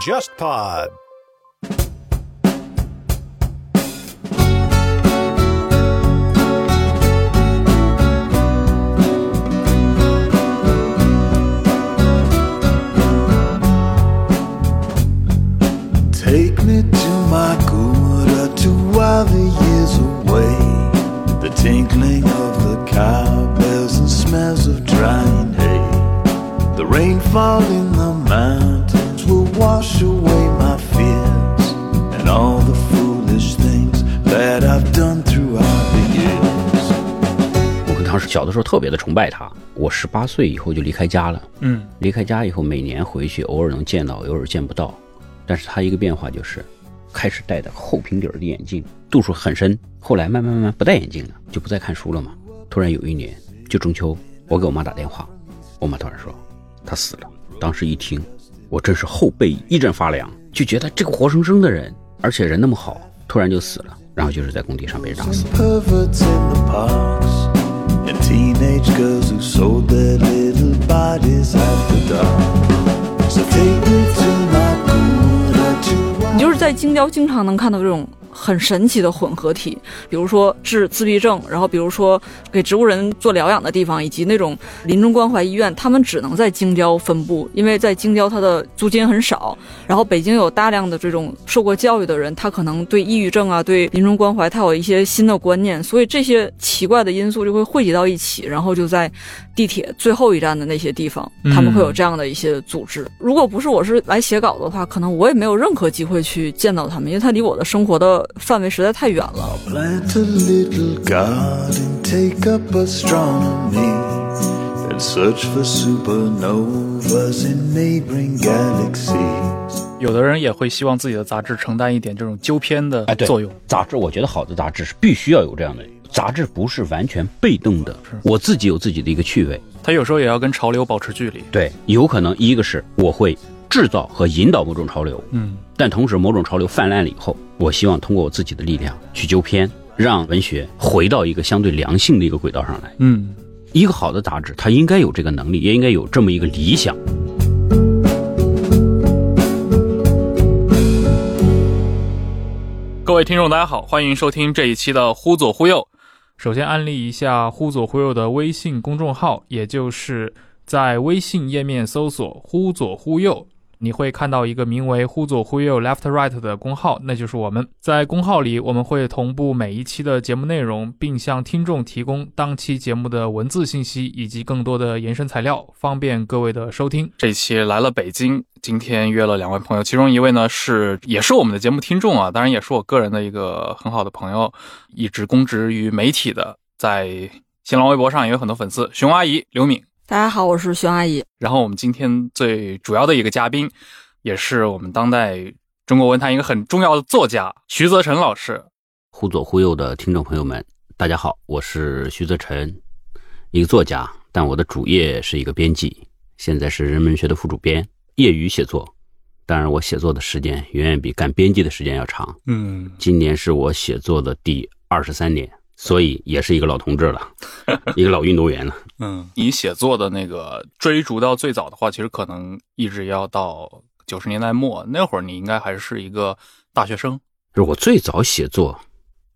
JustPod。In the mountains will wash away my fears and all the foolish things that I've done throughout the years. 我跟当时小的时候特别的崇拜他。我十八岁以后就离开家了，嗯，离开家以后每年回去，偶尔能见到，偶尔见不到。但是他一个变化就是，开始戴的厚平底儿的眼镜，度数很深。后来慢慢慢慢不戴眼镜了，就不再看书了嘛。突然有一年，就中秋，我给我妈打电话，我妈突然说他死了。当时一听，我真是后背一阵发凉，就觉得这个活生生的人，而且人那么好，突然就死了。然后就是在工地上被人打死 Some。perverts in the parks and teenage girls who sold their little bodies after dark. So take me to my Gura to 你就是在京郊经常能看到这种很神奇的混合体，比如说治自闭症，然后比如说给植物人做疗养的地方，以及那种临终关怀医院，他们只能在京郊分布，因为在京郊它的租金很少。然后北京有大量的这种受过教育的人，他可能对抑郁症啊，对临终关怀，他有一些新的观念，所以这些奇怪的因素就会汇集到一起，然后就在地铁最后一站的那些地方，他们会有这样的一些组织。如果不是我是来写稿的话，可能我也没有任何机会去见到他们，因为他离我的生活的范围实在太远了。plant a little garden, take up astronomy, and search for supernovas in neighboring galaxies. 有的人也会希望自己的杂志承担一点这种纠偏的哎，对，作用。杂志，我觉得好的杂志是必须要有这样的。杂志不是完全被动的，我自己有自己的一个趣味。他有时候也要跟潮流保持距离。对，有可能一个是我会制造和引导某种潮流，嗯，但同时某种潮流泛滥了以后，我希望通过我自己的力量去纠偏，让文学回到一个相对良性的一个轨道上来。嗯，一个好的杂志，它应该有这个能力，也应该有这么一个理想。各位听众，大家好，欢迎收听这一期的《忽左忽右》。首先安利一下“忽左忽右”的微信公众号，也就是在微信页面搜索“忽左忽右”，你会看到一个名为“忽左忽右 Left Right” 的公号，那就是我们。在公号里，我们会同步每一期的节目内容，并向听众提供当期节目的文字信息以及更多的延伸材料，方便各位的收听。这期来了北京，今天约了两位朋友，其中一位呢是也是我们的节目听众啊，当然也是我个人的一个很好的朋友，一直公职于媒体的，在新浪微博上也有很多粉丝，熊阿姨刘敏。大家好，我是熊阿姨。然后我们今天最主要的一个嘉宾，也是我们当代中国文坛一个很重要的作家徐泽成老师。忽左忽右的听众朋友们，大家好，我是徐泽成，一个作家，但我的主业是一个编辑，现在是人文学的副主编，业余写作。当然，我写作的时间远远比干编辑的时间要长。嗯，今年是我写作的第二十三年，所以也是一个老同志了，一个老运动员了。嗯，你写作的那个追逐到最早的话，其实可能一直要到九十年代末那会儿，你应该还是一个大学生。就是我最早写作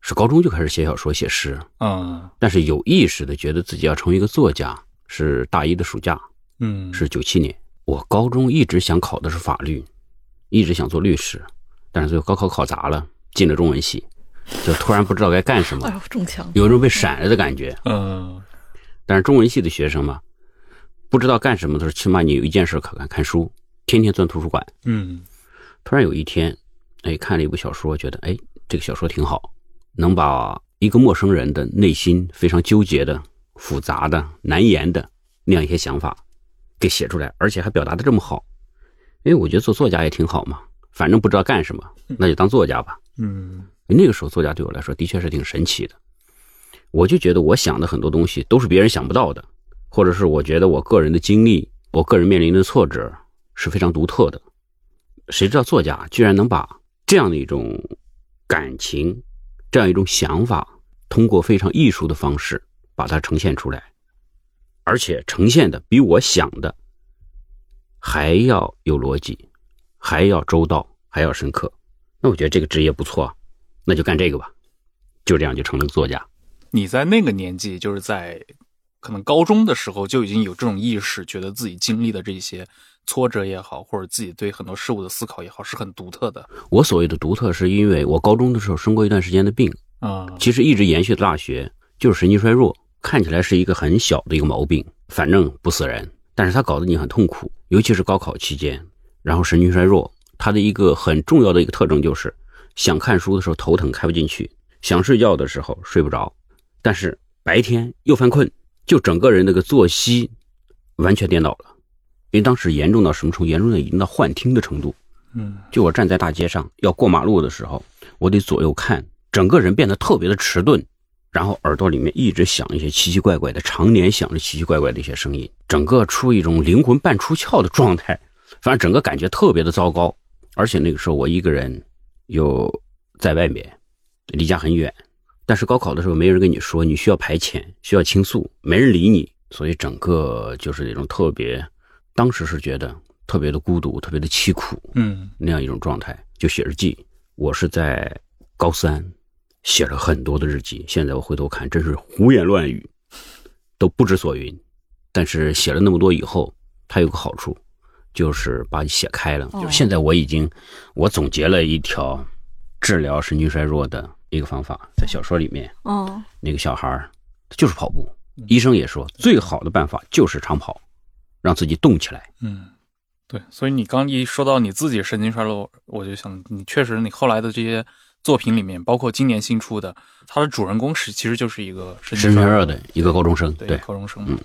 是高中就开始写小说、写诗，嗯但是有意识的觉得自己要成为一个作家是大一的暑假，嗯是九七年。我高中一直想考的是法律，一直想做律师，但是最后高考考砸了，进了中文系，就突然不知道该干什么，哎呦，中枪！有一种被闪了的感觉。嗯但是中文系的学生嘛，不知道干什么的时候，起码你有一件事可干，看书，天天钻图书馆。嗯突然有一天，哎，看了一部小说，觉得哎，这个小说挺好，能把一个陌生人的内心非常纠结的、复杂的、难言的那样一些想法给写出来，而且还表达的这么好。因为，我觉得做作家也挺好嘛，反正不知道干什么，那就当作家吧。嗯那个时候，作家对我来说的确是挺神奇的。我就觉得我想的很多东西都是别人想不到的，或者是我觉得我个人的经历，我个人面临的挫折是非常独特的。谁知道作家居然能把这样的一种感情，这样一种想法，通过非常艺术的方式把它呈现出来。而且呈现的比我想的还要有逻辑，还要周到，还要深刻。那我觉得这个职业不错啊，那就干这个吧。就这样就成了作家。你在那个年纪，就是在可能高中的时候就已经有这种意识，觉得自己经历的这些挫折也好，或者自己对很多事物的思考也好，是很独特的。我所谓的独特，是因为我高中的时候生过一段时间的病，啊、其实一直延续到大学，就是神经衰弱，看起来是一个很小的一个毛病，反正不死人，但是它搞得你很痛苦，尤其是高考期间，然后神经衰弱，它的一个很重要的一个特征就是，想看书的时候头疼开不进去，想睡觉的时候睡不着，但是白天又犯困，就整个人那个作息完全颠倒了。因为当时严重到什么程度？严重到已经到幻听的程度。嗯就我站在大街上要过马路的时候，我得左右看，整个人变得特别的迟钝，然后耳朵里面一直响一些奇奇怪怪的，常年响着奇奇怪怪的一些声音，整个处一种灵魂半出窍的状态，反正整个感觉特别的糟糕。而且那个时候我一个人又在外面，离家很远，但是高考的时候没人跟你说你需要排遣，需要倾诉，没人理你，所以整个就是那种特别，当时是觉得特别的孤独，特别的凄苦。嗯那样一种状态，就写日记。我是在高三写了很多的日记，现在我回头看，真是胡言乱语，都不知所云。但是写了那么多以后，它有个好处，就是把你写开了。哦就是现在我已经，我总结了一条治疗神经衰弱的一个方法，在小说里面，哦，那个小孩儿就是跑步，医生也说，最好的办法就是长跑，让自己动起来。嗯，对。所以你刚一说到你自己神经衰弱，我就想，你确实你后来的这些作品里面，包括今年新出的，它的主人公是其实就是一个神经衰弱神经衰弱的一个高中生，对对，高中生嗯。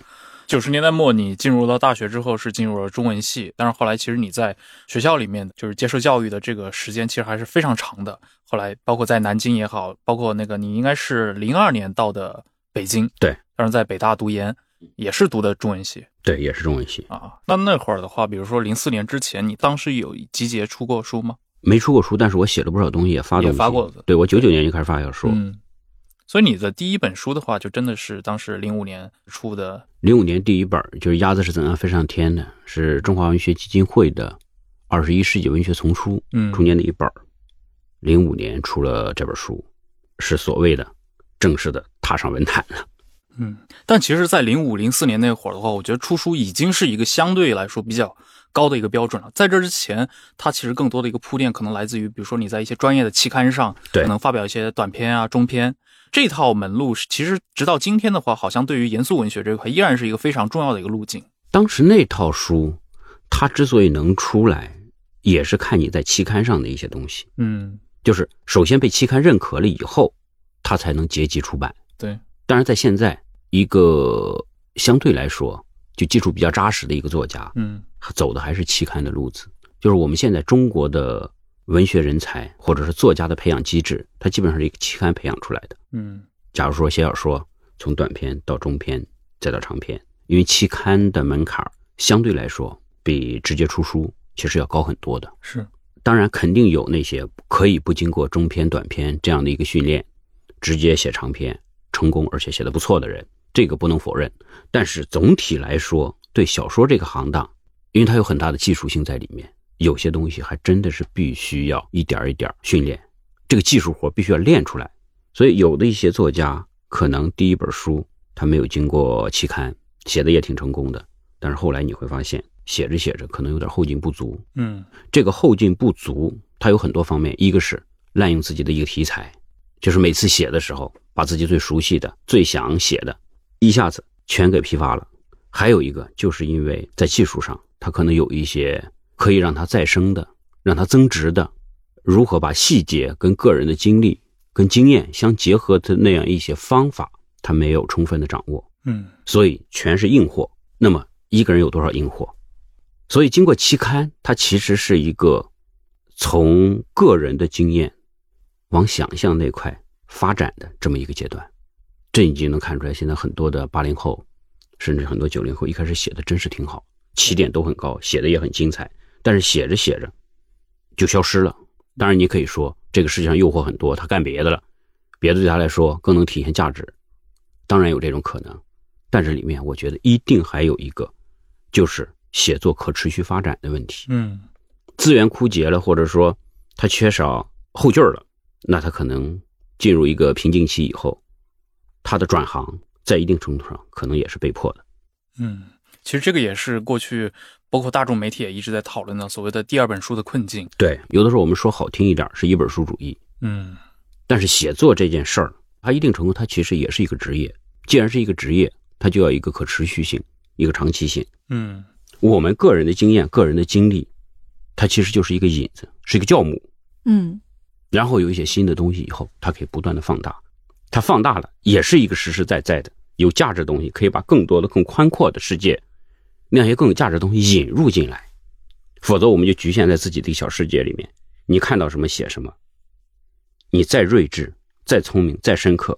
九十年代末，你进入到大学之后是进入了中文系，但是后来其实你在学校里面就是接受教育的这个时间其实还是非常长的。后来包括在南京也好，包括那个你应该是零二年到的北京，对，但是在北大读研也是读的中文系对，也是中文系。啊。那那会儿的话，比如说零四年之前，你当时有集结出过书吗？没出过书，但是我写了不少东西，也发发过对我九九年就开始发小说，嗯，所以你的第一本书的话，就真的是当时零五年出的。零五年第一本就是《鸭子是怎样飞上天的》，是中华文学基金会的二十一世纪文学丛书嗯中间的一本。零五年出了这本书，是所谓的正式的踏上文坛了。嗯，但其实，在零五零四年那会儿的话，我觉得出书已经是一个相对来说比较高的一个标准了。在这之前，它其实更多的一个铺垫，可能来自于比如说你在一些专业的期刊上，对可能发表一些短篇啊、中篇这套门路是，其实直到今天的话，好像对于严肃文学这一块，依然是一个非常重要的一个路径。当时那套书，它之所以能出来，也是看你在期刊上的一些东西，嗯，就是首先被期刊认可了以后，它才能结集出版。对，当然，在现在一个相对来说就基础比较扎实的一个作家，嗯走的还是期刊的路子。就是我们现在中国的文学人才或者是作家的培养机制，它基本上是一个期刊培养出来的。嗯假如说写小说，从短篇到中篇再到长篇，因为期刊的门槛相对来说比直接出书其实要高很多的。是，当然，肯定有那些可以不经过中篇、短篇这样的一个训练，直接写长篇成功，而且写的不错的人，这个不能否认。但是总体来说，对小说这个行当，因为它有很大的技术性在里面，有些东西还真的是必须要一点一点训练，这个技术活必须要练出来。所以，有的一些作家可能第一本书他没有经过期刊，写的也挺成功的，但是后来你会发现，写着写着可能有点后劲不足，嗯。这个后劲不足，它有很多方面，一个是滥用自己的一个题材，就是每次写的时候，把自己最熟悉的、最想写的，一下子全给批发了；还有一个，就是因为在技术上，他可能有一些可以让它再生的、让它增值的，如何把细节跟个人的经历、跟经验相结合的那样一些方法，他没有充分的掌握。嗯所以全是硬货。那么一个人有多少硬货？所以经过期刊，它其实是一个从个人的经验往想象那块发展的这么一个阶段。这已经能看出来，现在很多的八零后，甚至很多九零后，一开始写的真是挺好，起点都很高，写的也很精彩，但是写着写着就消失了。当然，你可以说这个世界上诱惑很多，他干别的了，别的对他来说更能体现价值，当然有这种可能。但是里面我觉得一定还有一个，就是写作可持续发展的问题。嗯资源枯竭了，或者说他缺少后劲儿了，那他可能进入一个瓶颈期以后，他的转行在一定程度上可能也是被迫的。嗯，其实这个也是过去包括大众媒体也一直在讨论的所谓的第二本书的困境。对，有的时候我们说好听一点是一本书主义，嗯但是写作这件事儿，它一定程度它其实也是一个职业。既然是一个职业，它就要一个可持续性，一个长期性。嗯我们个人的经验、个人的经历，它其实就是一个引子，是一个酵母。嗯然后有一些新的东西以后，它可以不断的放大，它放大了也是一个实实在在的有价值的东西，可以把更多的、更宽阔的世界，那些更有价值的东西引入进来，否则我们就局限在自己的一个小世界里面，你看到什么写什么，你再睿智、再聪明、再深刻，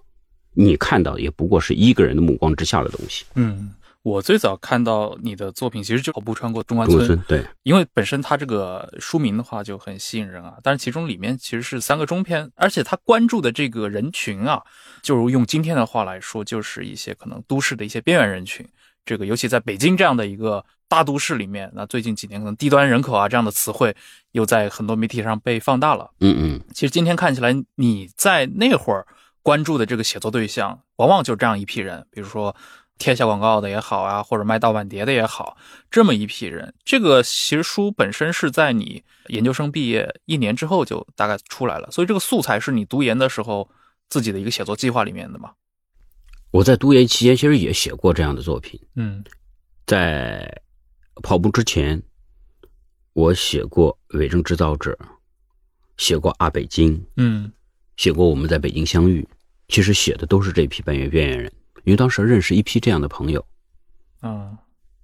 你看到也不过是一个人的目光之下的东西。嗯，我最早看到你的作品其实就《跑步穿过中关村中关》，村对，因为本身它这个书名的话就很吸引人啊，但是其中里面其实是三个中篇，而且他关注的这个人群啊，就如用今天的话来说，就是一些可能都市的一些边缘人群。这个尤其在北京这样的一个大都市里面，那最近几年可能低端人口啊这样的词汇又在很多媒体上被放大了。嗯嗯，其实今天看起来，你在那会儿关注的这个写作对象，往往就这样一批人，比如说贴小广告的也好啊，或者卖盗版碟的也好，这么一批人。这个其实书本身是在你研究生毕业一年之后就大概出来了，所以这个素材是你读研的时候自己的一个写作计划里面的嘛？我在读研期间其实也写过这样的作品。嗯在跑步之前，我写过《伪证制造者》，写过《阿北京》，嗯写过《我们在北京相遇》。其实写的都是这批边缘边缘人，因为当时认识一批这样的朋友。啊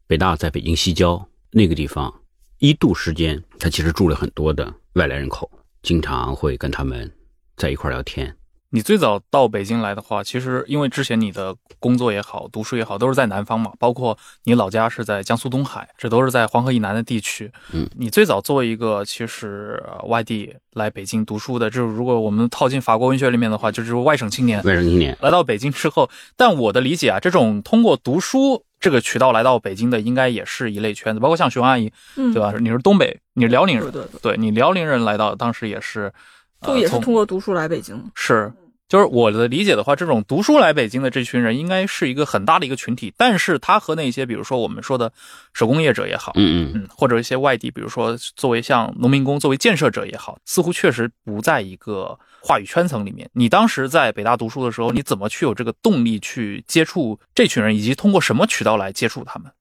北大在北京西郊那个地方，一度时间，他其实住了很多的外来人口，经常会跟他们在一块聊天。你最早到北京来的话，其实因为之前你的工作也好、读书也好，都是在南方嘛，包括你老家是在江苏东海，这都是在黄河以南的地区。嗯，你最早作为一个其实、呃外地来北京读书的，就是如果我们套进法国文学里面的话，就是外省青年外省青年，来到北京之后，但我的理解啊，这种通过读书这个渠道来到北京的，应该也是一类圈子，包括像熊阿姨，嗯，对吧？你是东北，你是辽宁人，对对对，对你辽宁人来到当时也是，呃、就也是通过读书来北京。是，就是我的理解的话，这种读书来北京的这群人，应该是一个很大的一个群体。但是他和那些比如说我们说的手工业者也好，嗯嗯，嗯，或者一些外地，比如说作为像农民工、作为建设者也好，似乎确实不在一个话语圈层里面。你当时在北大读书的时候，你怎么去有这个动力去接触这群人，以及通过什么渠道来接触他们？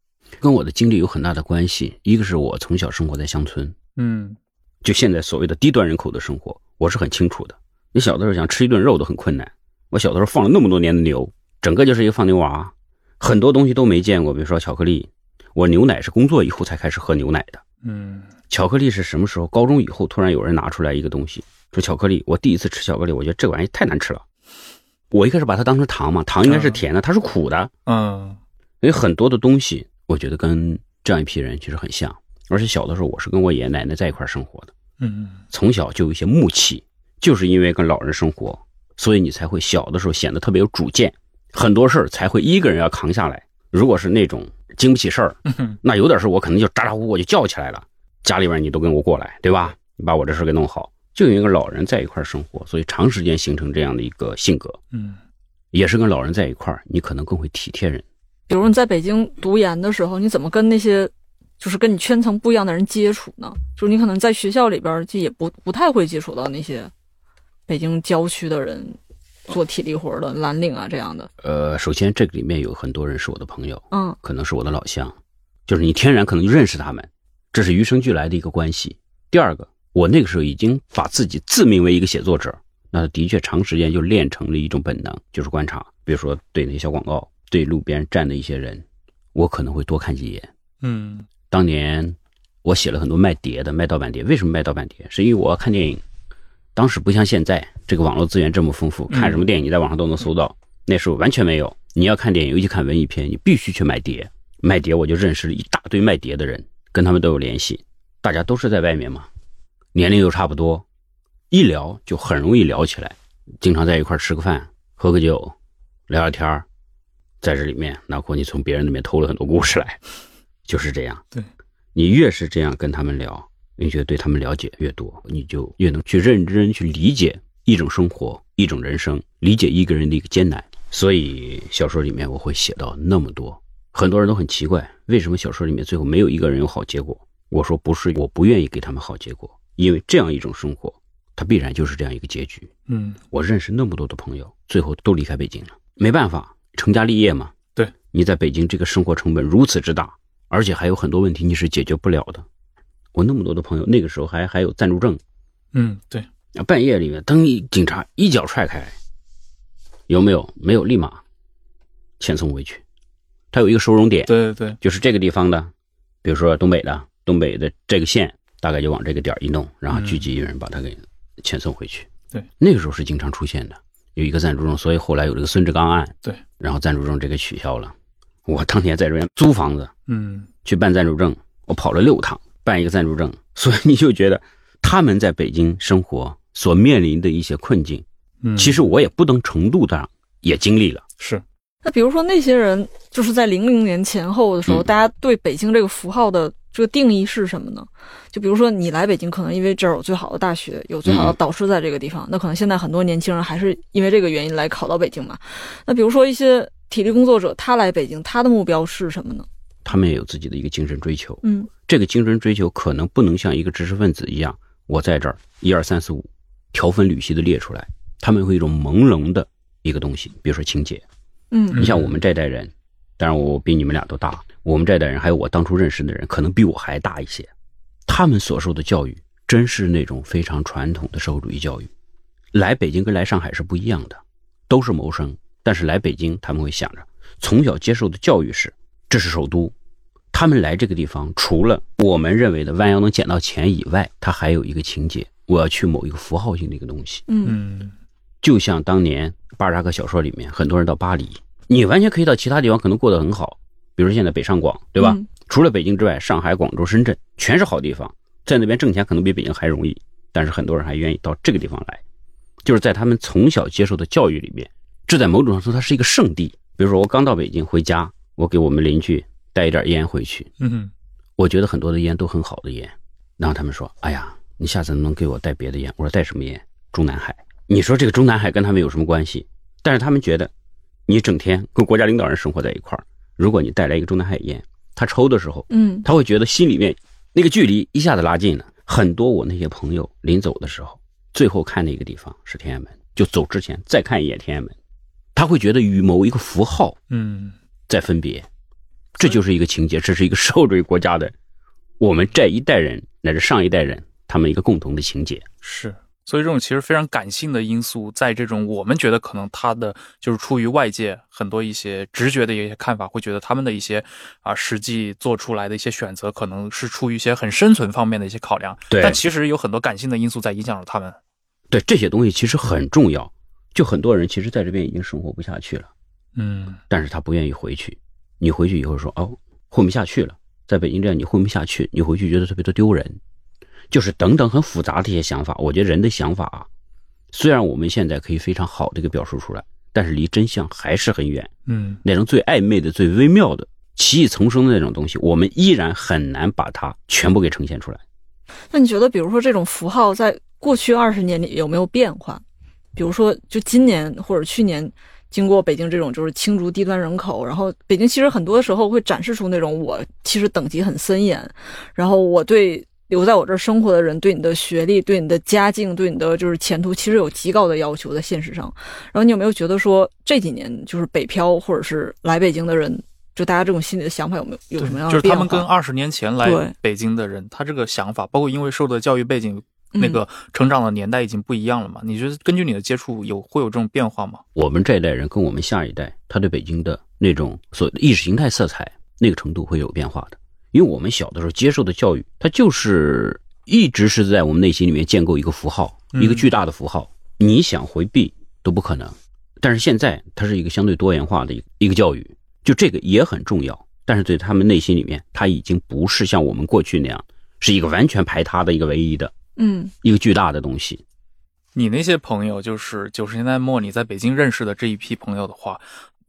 跟我的经历有很大的关系。一个是我从小生活在乡村，嗯就现在所谓的低端人口的生活，我是很清楚的。你小的时候想吃一顿肉都很困难。我小的时候放了那么多年的牛，整个就是一个放牛娃，很多东西都没见过，比如说巧克力。我牛奶是工作以后才开始喝牛奶的。嗯巧克力是什么时候？高中以后突然有人拿出来一个东西，说巧克力。我第一次吃巧克力，我觉得这玩意太难吃了。我一开始把它当成糖嘛，糖应该是甜的，它是苦的。嗯因为很多的东西，我觉得跟这样一批人其实很像。而且小的时候，我是跟我爷爷奶奶在一块生活的。嗯从小就有一些木气，就是因为跟老人生活，所以你才会小的时候显得特别有主见，很多事儿才会一个人要扛下来。如果是那种经不起事儿，嗯那有点事儿我可能就咋咋呼呼我就叫起来了，家里边你都跟我过来，对吧？你把我这事给弄好。就因为跟老人在一块儿生活，所以长时间形成这样的一个性格，嗯也是跟老人在一块儿，你可能更会体贴人。比如你在北京读研的时候，你怎么跟那些就是跟你圈层不一样的人接触呢？就是你可能在学校里边儿就也不不太会接触到那些北京郊区的人做体力活的蓝领啊这样的。呃，首先这个里面有很多人是我的朋友，嗯可能是我的老乡，就是你天然可能就认识他们，这是与生俱来的一个关系。第二个，我那个时候已经把自己自命为一个写作者，那的确长时间就练成了一种本能，就是观察，比如说对那些小广告，对路边站的一些人，我可能会多看几眼。嗯当年我写了很多卖碟的，卖盗版碟。为什么卖盗版碟？是因为我要看电影，当时不像现在这个网络资源这么丰富，看什么电影你在网上都能搜到。那时候完全没有。你要看电影，尤其看文艺片，你必须去买碟。卖碟我就认识了一大堆卖碟的人，跟他们都有联系。大家都是在外面嘛，年龄又差不多，一聊就很容易聊起来。经常在一块吃个饭，喝个酒，聊聊天在这里面，那或你从别人那边偷了很多故事来，就是这样。对，你越是这样跟他们聊，你觉得对他们了解越多，你就越能去认真去理解一种生活、一种人生，理解一个人的一个艰难。所以小说里面我会写到那么多，很多人都很奇怪，为什么小说里面最后没有一个人有好结果？我说不是，我不愿意给他们好结果，因为这样一种生活，它必然就是这样一个结局。嗯，我认识那么多的朋友，最后都离开北京了，没办法，成家立业嘛。对，你在北京这个生活成本如此之大，而且还有很多问题你是解决不了的。我那么多的朋友，那个时候还还有暂住证，嗯，对，啊，半夜里面灯一警察一脚踹开，有没有？没有，立马遣送回去。他有一个收容点，对对对，就是这个地方的，比如说东北的，东北的这个县，大概就往这个点一弄，然后聚集一人把他给遣送回去。对，那个时候是经常出现的，有一个暂住证，所以后来有这个孙志刚案。对，然后暂住证这个取消了。我当年在这边租房子嗯，去办暂住证，我跑了六趟办一个暂住证，所以你就觉得他们在北京生活所面临的一些困境，嗯其实我也不同程度上也经历了。是，那比如说那些人，就是在零零年前后的时候，嗯大家对北京这个符号的这个定义是什么呢？就比如说你来北京，可能因为这儿有最好的大学，有最好的嗯导师在这个地方，那可能现在很多年轻人还是因为这个原因来考到北京嘛。那比如说一些体力工作者，他来北京，他的目标是什么呢？他们也有自己的一个精神追求，嗯这个精神追求可能不能像一个知识分子一样，我在这儿一二三四五条分缕析的列出来，他们会有一种朦胧的一个东西，比如说情节。嗯你像我们这代人，当然我比你们俩都大，我们这代人还有我当初认识的人，可能比我还大一些。他们所受的教育真是那种非常传统的社会主义教育。来北京跟来上海是不一样的，都是谋生，但是来北京他们会想着从小接受的教育是这是首都，他们来这个地方除了我们认为的弯腰能捡到钱以外，他还有一个情节，我要去某一个符号性的一个东西。嗯。嗯就像当年巴尔扎克小说里面，很多人到巴黎，你完全可以到其他地方，可能过得很好，比如现在北上广，对吧？嗯。除了北京之外，上海、广州、深圳全是好地方，在那边挣钱可能比北京还容易，但是很多人还愿意到这个地方来，就是在他们从小接受的教育里面，这在某种程度上它是一个圣地。比如说我刚到北京回家，我给我们邻居带一点烟回去，嗯我觉得很多的烟都很好的烟，然后他们说：“哎呀，你下次能不能给我带别的烟？”我说：“带什么烟？中南海。”你说这个中南海跟他们有什么关系？但是他们觉得，你整天跟国家领导人生活在一块儿，如果你带来一个中南海烟，他抽的时候，嗯他会觉得心里面那个距离一下子拉近了。很多我那些朋友临走的时候，最后看的一个地方是天安门，就走之前再看一眼天安门，他会觉得与某一个符号嗯在分别，这就是一个情节，这是一个社会主义国家的我们这一代人乃至上一代人他们一个共同的情节。是。所以这种其实非常感性的因素，在这种我们觉得可能他的就是出于外界很多一些直觉的一些看法，会觉得他们的一些啊实际做出来的一些选择，可能是出于一些很生存方面的一些考量。对但其实有很多感性的因素在影响着他们。对这些东西其实很重要，就很多人其实在这边已经生活不下去了，嗯但是他不愿意回去。你回去以后说哦，混不下去了，在北京这样你混不下去，你回去觉得特别的丢人，就是等等很复杂的一些想法。我觉得人的想法啊，虽然我们现在可以非常好的一个表述出来，但是离真相还是很远。嗯那种最暧昧的、最微妙的、奇异丛生的那种东西，我们依然很难把它全部给呈现出来。那你觉得，比如说这种符号在过去二十年里有没有变化？比如说，就今年或者去年，经过北京这种就是清除低端人口，然后北京其实很多时候会展示出那种我其实等级很森严，然后我对留在我这儿生活的人，对你的学历、对你的家境、对你的就是前途，其实有极高的要求在现实上。然后你有没有觉得说这几年就是北漂或者是来北京的人，就大家这种心里的想法有没有有什么样的变化？他们跟二十年前来北京的人，他这个想法，包括因为受的教育背景，那个成长的年代已经不一样了嘛？你觉得根据你的接触有会有这种变化吗？我们这一代人跟我们下一代，他对北京的那种所谓的意识形态色彩，那个程度会有变化的。因为我们小的时候接受的教育，它就是一直是在我们内心里面建构一个符号，嗯一个巨大的符号，你想回避都不可能。但是现在它是一个相对多元化的一个一个教育，就这个也很重要。但是对他们内心里面，它已经不是像我们过去那样，是一个完全排他的一个唯一的嗯一个巨大的东西。你那些朋友，就是九十年代末你在北京认识的这一批朋友的话，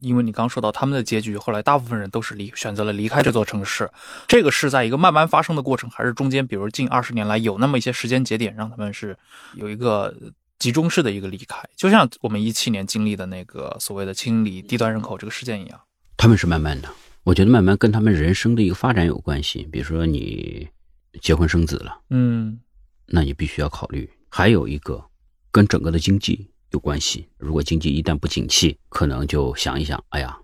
因为你刚说到他们的结局，后来大部分人都是离选择了离开这座城市。这个是在一个慢慢发生的过程，还是中间，比如近二十年来有那么一些时间节点，让他们是有一个集中式的一个离开，就像我们一七年经历的那个所谓的清理低端人口这个事件一样。他们是慢慢的，我觉得慢慢跟他们人生的一个发展有关系。比如说你结婚生子了，嗯那你必须要考虑。还有一个跟整个的经济有关系。如果经济一旦不景气，可能就想一想，哎呀，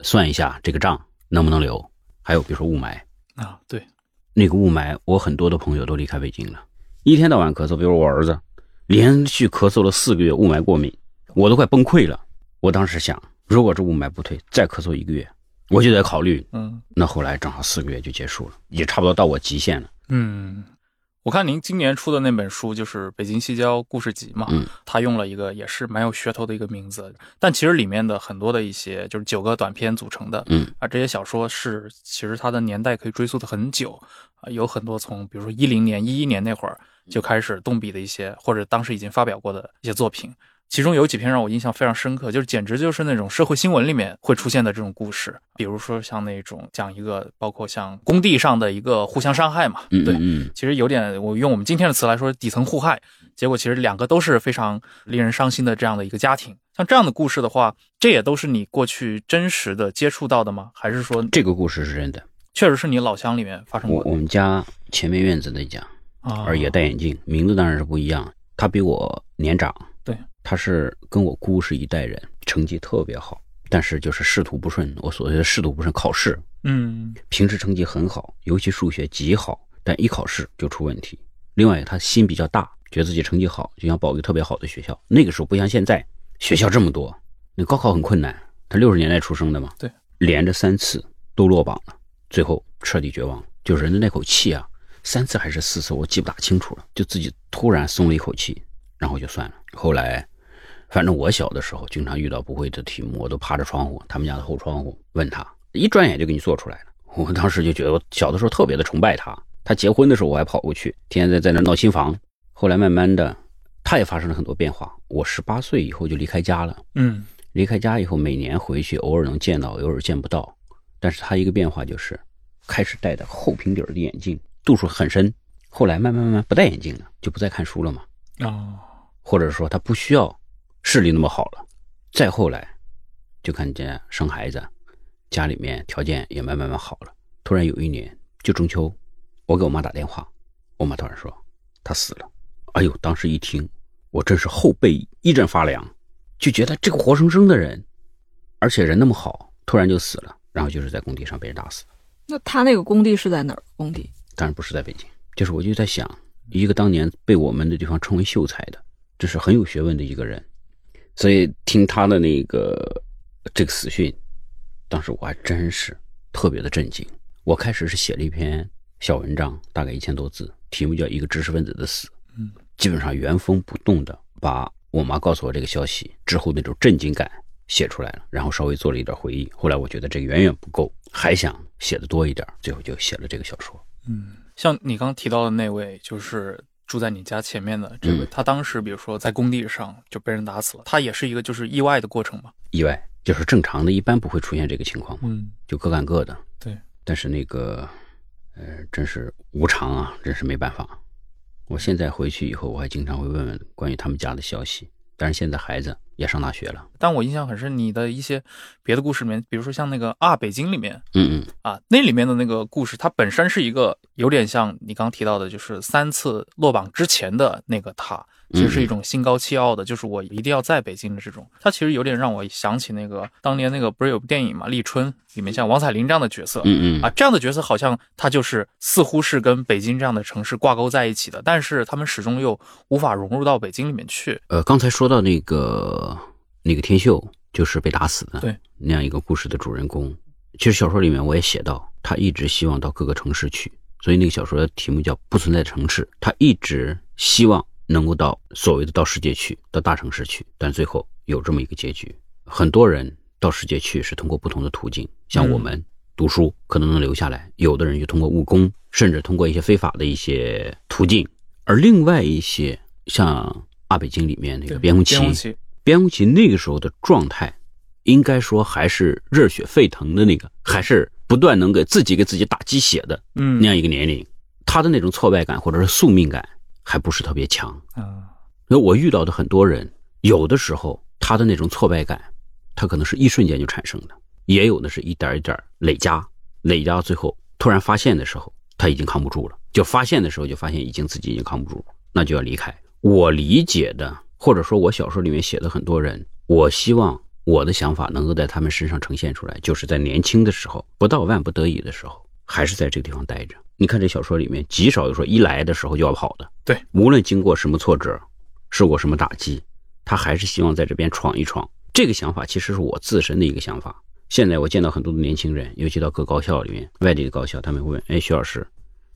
算一下这个账能不能留。还有比如说雾霾，啊，对，那个雾霾，我很多的朋友都离开北京了，一天到晚咳嗽。比如我儿子，连续咳嗽了四个月，雾霾过敏，我都快崩溃了。我当时想，如果这雾霾不退，再咳嗽一个月，我就得考虑。嗯那后来正好四个月就结束了，也差不多到我极限了。嗯。我看您今年出的那本书就是《北京西郊故事集》嘛，嗯，他用了一个也是蛮有噱头的一个名字，但其实里面的很多的一些就是九个短篇组成的，嗯啊，这些小说是其实它的年代可以追溯的很久啊，有很多从比如说一零年、一一年那会儿就开始动笔的一些，或者当时已经发表过的一些作品。其中有几篇让我印象非常深刻，就是简直就是那种社会新闻里面会出现的这种故事，比如说像那种讲一个，包括像工地上的一个互相伤害嘛，对，其实有点，我用我们今天的词来说，底层互害。结果其实两个都是非常令人伤心的这样的一个家庭。像这样的故事的话，这也都是你过去真实的接触到的吗？还是说这个故事是真的。确实是你老乡里面发生我过的？我们家前面院子那家，啊，而也戴眼镜，名字当然是不一样。他比我年长，对，他是跟我姑是一代人，成绩特别好，但是就是仕途不顺。我所谓的仕途不顺，考试嗯平时成绩很好，尤其数学极好，但一考试就出问题。另外，他心比较大，觉得自己成绩好，就想报一个特别好的学校。那个时候不像现在，学校这么多，那高考很困难。他六十年代出生的嘛，对，连着三次都落榜了，最后彻底绝望了。就人的那口气啊，三次还是四次，我记不大清楚了，就自己突然松了一口气，然后就算了。后来，反正我小的时候经常遇到不会的题目，我都趴着窗户，他们家的后窗户问他，一转眼就给你做出来了。我当时就觉得，我小的时候特别的崇拜他。他结婚的时候，我还跑过去，天天在在那闹新房。后来慢慢的，他也发生了很多变化。我十八岁以后就离开家了，嗯离开家以后，每年回去偶尔能见到，偶尔见不到。但是他一个变化就是，开始戴的厚平底儿的眼镜，度数很深。后来慢慢慢慢不戴眼镜了，就不再看书了嘛。哦或者说他不需要视力那么好了。再后来，就看见生孩子，家里面条件也慢慢慢好了。突然有一年，就中秋，我给我妈打电话，我妈突然说他死了。哎呦，当时一听，我真是后背一阵发凉，就觉得这个活生生的人，而且人那么好，突然就死了，然后就是在工地上被人打死。那他那个工地是在哪儿？工地当然不是在北京，就是我就在想，一个当年被我们的地方称为秀才的，这是很有学问的一个人，所以听他的那个这个死讯，当时我还真是特别的震惊。我开始是写了一篇小文章，大概一千多字，题目叫《一个知识分子的死》，嗯，基本上原封不动的把我妈告诉我这个消息之后那种震惊感写出来了，然后稍微做了一点回忆。后来我觉得这个远远不够，还想写的多一点，最后就写了这个小说。嗯，像你刚提到的那位，就是住在你家前面的这位，嗯他当时比如说在工地上就被人打死了，他也是一个就是意外的过程嘛？意外，就是正常的，一般不会出现这个情况嘛，嗯，就各干各的。对，但是那个，呃，真是无常啊，真是没办法。我现在回去以后，我还经常会问问关于他们家的消息。但是现在孩子也上大学了，但我印象很深，你的一些别的故事里面，比如说像那个啊北京里面嗯嗯，啊，那里面的那个故事，它本身是一个有点像你刚提到的，就是三次落榜之前的那个他，其实是一种心高气傲的，就是我一定要在北京的这种。他其实有点让我想起那个当年那个不是有部电影嘛，《立春》里面像王彩玲这样的角色，嗯嗯啊，这样的角色好像他就是似乎是跟北京这样的城市挂钩在一起的，但是他们始终又无法融入到北京里面去。呃，刚才说到那个那个天秀，就是被打死的，对，那样一个故事的主人公。其实小说里面我也写到，他一直希望到各个城市去，所以那个小说的题目叫《不存在城市》。他一直希望能够到所谓的到世界去，到大城市去，但最后有这么一个结局。很多人到世界去是通过不同的途径，像我们读书可能能留下来，有的人就通过务工，甚至通过一些非法的一些途径，而另外一些像阿北京里面那个边红旗，边红旗，那个时候的状态，应该说还是热血沸腾的那个，还是不断能给自己给自己打鸡血的嗯。那样一个年龄，他的那种挫败感或者是宿命感还不是特别强。啊那我遇到的很多人，有的时候他的那种挫败感，他可能是一瞬间就产生的，也有的是一点一点累加，累加到最后突然发现的时候，他已经扛不住了。就发现的时候，就发现已经自己已经扛不住了，那就要离开。我理解的，或者说我小说里面写的很多人，我希望我的想法能够在他们身上呈现出来，就是在年轻的时候，不到万不得已的时候，还是在这个地方待着。你看这小说里面，极少有说一来的时候就要跑的。对，无论经过什么挫折，受过什么打击，他还是希望在这边闯一闯。这个想法其实是我自身的一个想法。现在我见到很多的年轻人，尤其到各高校里面，外地的高校，他们会问：“哎，徐老师，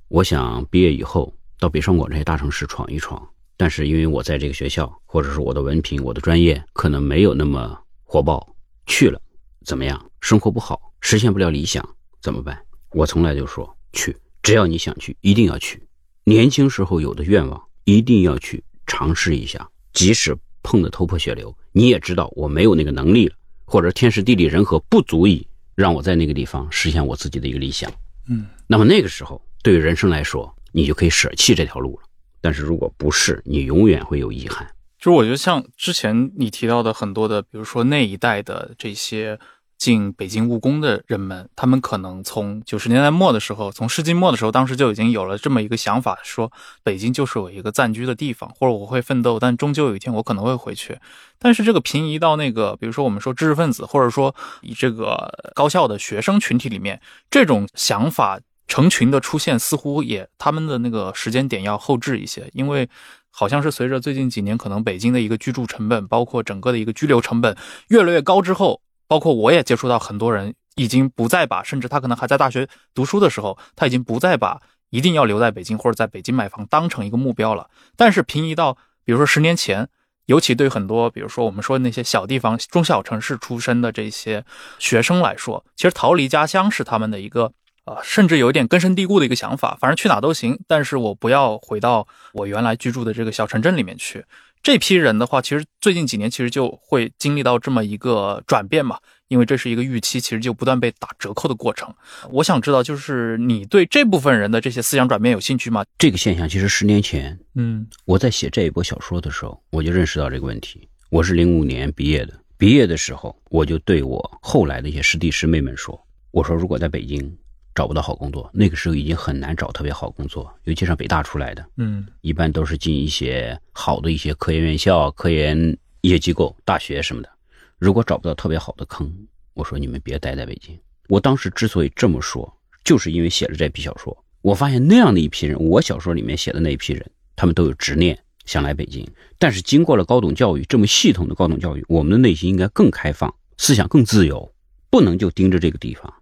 我想毕业以后到北上广这些大城市闯一闯，但是因为我在这个学校，或者是我的文凭、我的专业可能没有那么火爆，去了怎么样？生活不好，实现不了理想，怎么办？”我从来就说去，只要你想去，一定要去。年轻时候有的愿望，一定要去尝试一下，即使碰得头破血流，你也知道我没有那个能力了，或者天时地利人和不足以让我在那个地方实现我自己的一个理想。嗯，那么那个时候，对于人生来说，你就可以舍弃这条路了。但是如果不是，你永远会有遗憾。就是我觉得像之前你提到的很多的，比如说那一代的这些进北京务工的人们，他们可能从九十年代末的时候，从世纪末的时候，当时就已经有了这么一个想法，说北京就是我一个暂居的地方，或者我会奋斗，但终究有一天我可能会回去。但是这个平移到那个，比如说我们说知识分子，或者说以这个高校的学生群体里面，这种想法成群的出现，似乎也他们的那个时间点要后置一些，因为好像是随着最近几年可能北京的一个居住成本，包括整个的一个居留成本越来越高之后，包括我也接触到很多人已经不再把，甚至他可能还在大学读书的时候，他已经不再把一定要留在北京或者在北京买房当成一个目标了。但是平移到比如说十年前。尤其对很多，比如说我们说那些小地方、中小城市出身的这些学生来说，其实逃离家乡是他们的一个啊，甚至有一点根深蒂固的一个想法。反正去哪都行，但是我不要回到我原来居住的这个小城镇里面去。这批人的话，其实最近几年其实就会经历到这么一个转变嘛，因为这是一个预期，其实就不断被打折扣的过程。我想知道，就是你对这部分人的这些思想转变有兴趣吗？这个现象其实十年前嗯我在写这一波小说的时候，我就认识到这个问题。我是零五年毕业的，毕业的时候，我就对我后来的一些师弟师妹们说：“我说，如果在北京找不到好工作，那个时候已经很难找特别好工作，尤其上北大出来的，嗯一般都是进一些好的一些科研院校、科研一些机构、大学什么的。如果找不到特别好的坑，我说你们别待在北京。我当时之所以这么说，就是因为写了这批小说，我发现那样的一批人，我小说里面写的那一批人，他们都有执念，想来北京。但是经过了高等教育，这么系统的高等教育，我们的内心应该更开放，思想更自由，不能就盯着这个地方。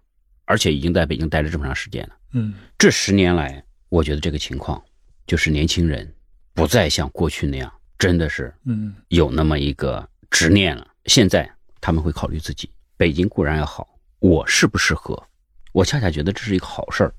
而且已经在北京待了这么长时间了。嗯这十年来，我觉得这个情况就是年轻人不再像过去那样，真的是嗯有那么一个执念了。现在他们会考虑自己，北京固然要好，我适不适合？我恰恰觉得这是一个好事儿，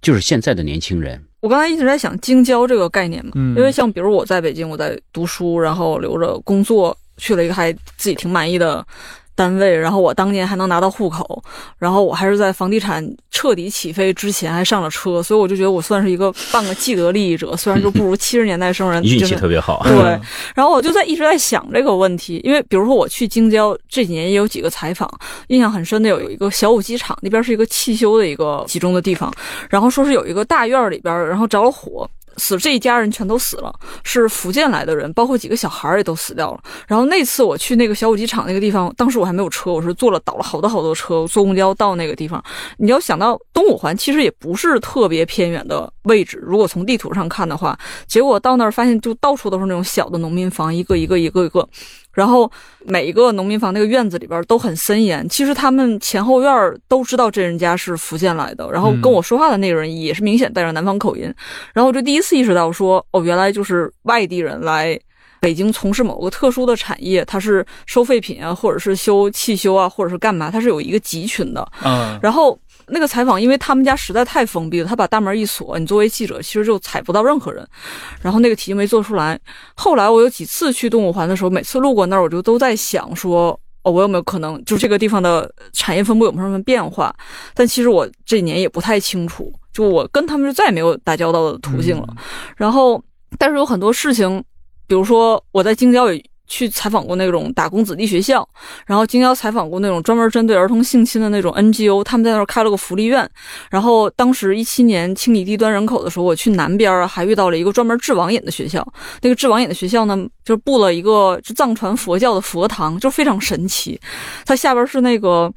就是现在的年轻人，我刚才一直在想京郊这个概念嘛，嗯因为像比如我在北京，我在读书，然后留着工作，去了一个还自己挺满意的单位，然后我当年还能拿到户口，然后我还是在房地产彻底起飞之前还上了车，所以我就觉得我算是一个半个既得利益者，虽然就不如 七十年代生人运就是气特别好。对，然后我就在一直在想这个问题，因为比如说我去京郊这几年也有几个采访，印象很深的有有一个小武机场那边是一个汽修的一个集中的地方，然后说是有一个大院儿里边儿，然后着了火。死这一家人全都死了，是福建来的人，包括几个小孩儿也都死掉了。然后那次我去那个小武机场那个地方，当时我还没有车，我是坐了倒了好多好多车，坐公交到那个地方。你要想到东五环其实也不是特别偏远的位置，如果从地图上看的话，结果到那儿发现就到处都是那种小的农民房，一个一个一个一个，然后每一个农民房那个院子里边都很森严。其实他们前后院儿都知道这人家是福建来的，然后跟我说话的那个人也是明显带着南方口音，然后我就第一次意识到说，哦，原来就是外地人来。北京从事某个特殊的产业，他是收废品啊，或者是修汽修啊，或者是干嘛，他是有一个集群的。嗯然后那个采访，因为他们家实在太封闭了，他把大门一锁，你作为记者其实就采不到任何人。然后那个题就没做出来。后来我有几次去动物环的时候，每次路过那儿，我就都在想说，哦，我有没有可能就这个地方的产业分布有没有什么变化？但其实我这几年也不太清楚，就我跟他们就再也没有打交道的途径了。然后，但是有很多事情，比如说我在京郊也去采访过那种打工子弟学校，然后京郊采访过那种专门针对儿童性侵的那种 NGO，他们在那儿开了个福利院。然后当时一七年清理低端人口的时候，我去南边还遇到了一个专门治网瘾的学校。那个治网瘾的学校呢，就布了一个藏传佛教的佛堂，就非常神奇。它下边是那个。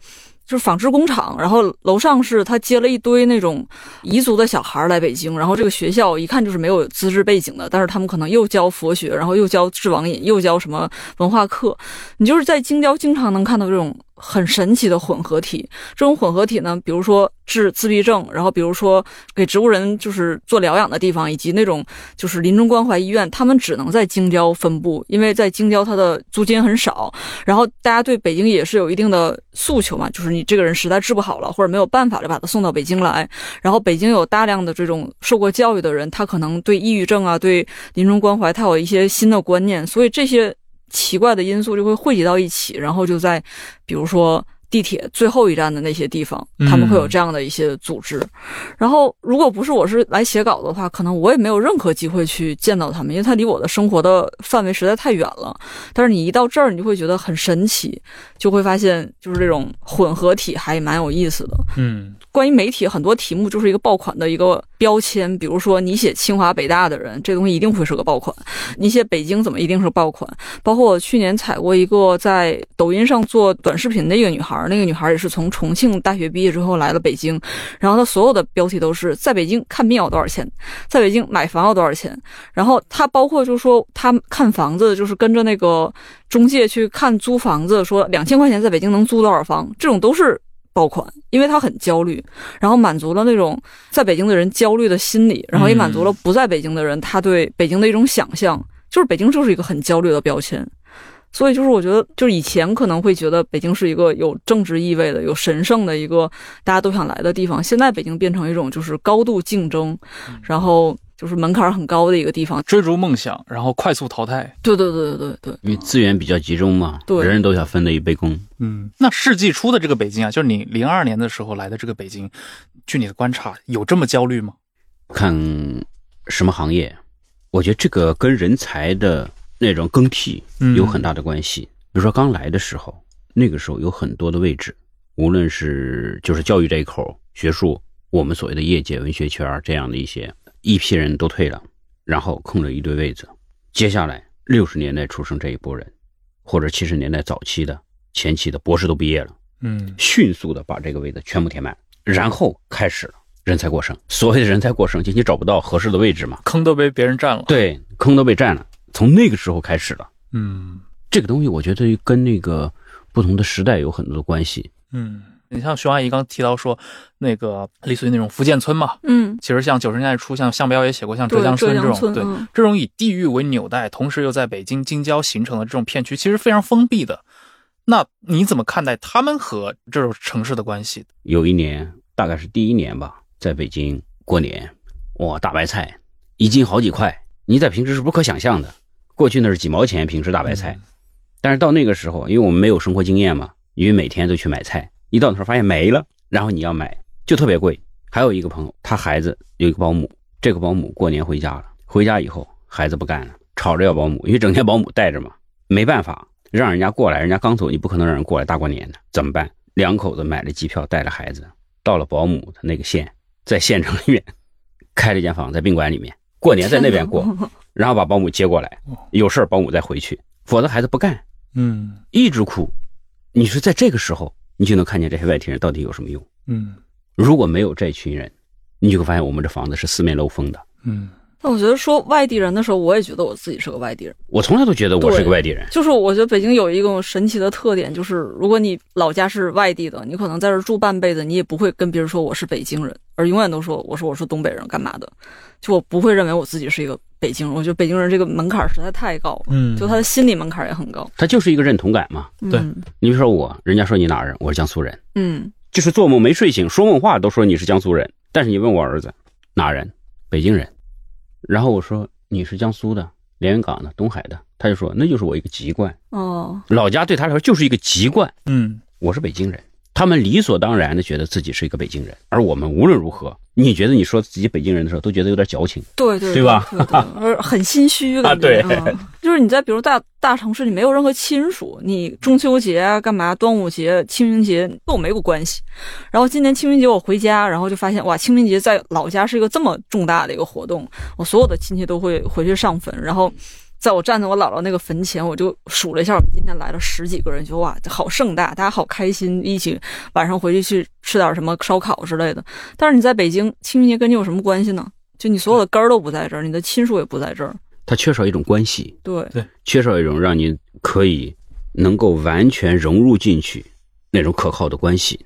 就是纺织工厂，然后楼上是他接了一堆那种彝族的小孩来北京，然后这个学校一看就是没有资质背景的，但是他们可能又教佛学，然后又教治网瘾，又教什么文化课，你就是在京郊经常能看到这种。很神奇的混合体，这种混合体呢，比如说治自闭症，然后比如说给植物人就是做疗养的地方，以及那种就是临终关怀医院，他们只能在京郊分布，因为在京郊它的租金很少，然后大家对北京也是有一定的诉求嘛，就是你这个人实在治不好了，或者没有办法就，把他送到北京来，然后北京有大量的这种受过教育的人，他可能对抑郁症啊，对临终关怀，他有一些新的观念，所以这些。奇怪的因素就会汇集到一起，然后就在，比如说地铁最后一站的那些地方，他们会有这样的一些组织。然后，如果不是我是来写稿的话，可能我也没有任何机会去见到他们，因为他离我的生活的范围实在太远了。但是你一到这儿，你就会觉得很神奇，就会发现就是这种混合体还蛮有意思的。嗯。关于媒体很多题目就是一个爆款的一个标签，比如说你写清华北大的人，这东西一定会是个爆款；你写北京怎么一定是爆款？包括我去年采过一个在抖音上做短视频的一个女孩，那个女孩也是从重庆大学毕业之后来了北京，然后她所有的标题都是在北京看病要多少钱，在北京买房要多少钱，然后她包括就说她看房子就是跟着那个中介去看租房子，说两千块钱在北京能租多少房，这种都是。爆款，因为他很焦虑，然后满足了那种在北京的人焦虑的心理，然后也满足了不在北京的人他对北京的一种想象，就是北京就是一个很焦虑的标签。所以就是我觉得，就是以前可能会觉得北京是一个有政治意味的、有神圣的一个大家都想来的地方，现在北京变成一种就是高度竞争，然后。就是门槛很高的一个地方，追逐梦想，然后快速淘汰。对对对对对对因为资源比较集中嘛，对，人人都想分得一杯羹。嗯，那世纪初的这个北京啊，就是你零二年的时候来的这个北京，据你的观察，有这么焦虑吗？看什么行业？我觉得这个跟人才的那种更替有很大的关系。比如说刚来的时候，那个时候有很多的位置，无论是就是教育这一口、学术，我们所谓的业界、文学圈这样的一些。一批人都退了，然后空了一堆位子。接下来六十年代出生这一波人，或者七十年代早期的、前期的博士都毕业了，嗯，迅速的把这个位子全部填满，然后开始了人才过剩。所谓的人才过剩，就你找不到合适的位置嘛，坑都被别人占了。对，坑都被占了。从那个时候开始了，嗯，这个东西我觉得跟那个不同的时代有很多的关系，嗯。你像熊阿姨刚提到说，那个类似于那种福建村嘛，嗯，其实像九十年代初，像项彪也写过像浙江村这种，对，这种以地域为纽带，同时又在北京京郊形成的这种片区，其实非常封闭的。那你怎么看待他们和这种城市的关系？有一年，大概是第一年吧，在北京过年，哇，大白菜一斤好几块，你在平时是不可想象的。过去那是几毛钱平时大白菜，但是到那个时候，因为我们没有生活经验嘛，因为每天都去买菜。一到那儿发现没了，然后你要买就特别贵。还有一个朋友，他孩子有一个保姆，这个保姆过年回家了，回家以后孩子不干了，吵着要保姆，因为整天保姆带着嘛，没办法让人家过来，人家刚走，你不可能让人过来大过年的，怎么办？两口子买了机票，带着孩子到了保姆的那个县，在县城里面开了一间房，在宾馆里面过年，在那边过，然后把保姆接过来，有事保姆再回去，否则孩子不干，嗯，一直哭。你说在这个时候。你就能看见这些外地人到底有什么用？嗯，如果没有这群人，你就会发现我们这房子是四面漏风的。嗯，那我觉得说外地人的时候，我也觉得我自己是个外地人。我从来都觉得我是个外地人。就是我觉得北京有一个神奇的特点，就是如果你老家是外地的，你可能在这住半辈子，你也不会跟别人说我是北京人，而永远都说我说我是东北人，干嘛的？就我不会认为我自己是一个北京。我觉得北京人这个门槛实在太高了。嗯，就他的心理门槛也很高。他就是一个认同感嘛。对，你比如说我，人家说你哪人，我是江苏人。嗯，就是做梦没睡醒，说梦话都说你是江苏人。但是你问我儿子哪人，北京人，然后我说你是江苏的，连云港的、东海的，他就说那就是我一个籍贯，哦，老家对他来说就是一个籍贯。嗯，我是北京人，他们理所当然的觉得自己是一个北京人，而我们无论如何，你觉得你说自己北京人的时候，都觉得有点矫情。对对对吧对对，而很心虚感觉。对嗯就是你在比如大大城市，你没有任何亲属，你中秋节啊、干嘛、端午节、清明节跟我没有关系。然后今年清明节我回家，然后就发现哇，清明节在老家是一个这么重大的一个活动，我所有的亲戚都会回去上坟，然后。在我站在我姥姥那个坟前，我就数了一下，我们今天来了十几个人，就哇，好盛大，大家好开心，一起晚上回去去吃点什么烧烤之类的。但是你在北京，清明节跟你有什么关系呢？就你所有的根儿都不在这儿，你的亲属也不在这儿。它缺少一种关系，对对，缺少一种让你可以能够完全融入进去那种可靠的关系，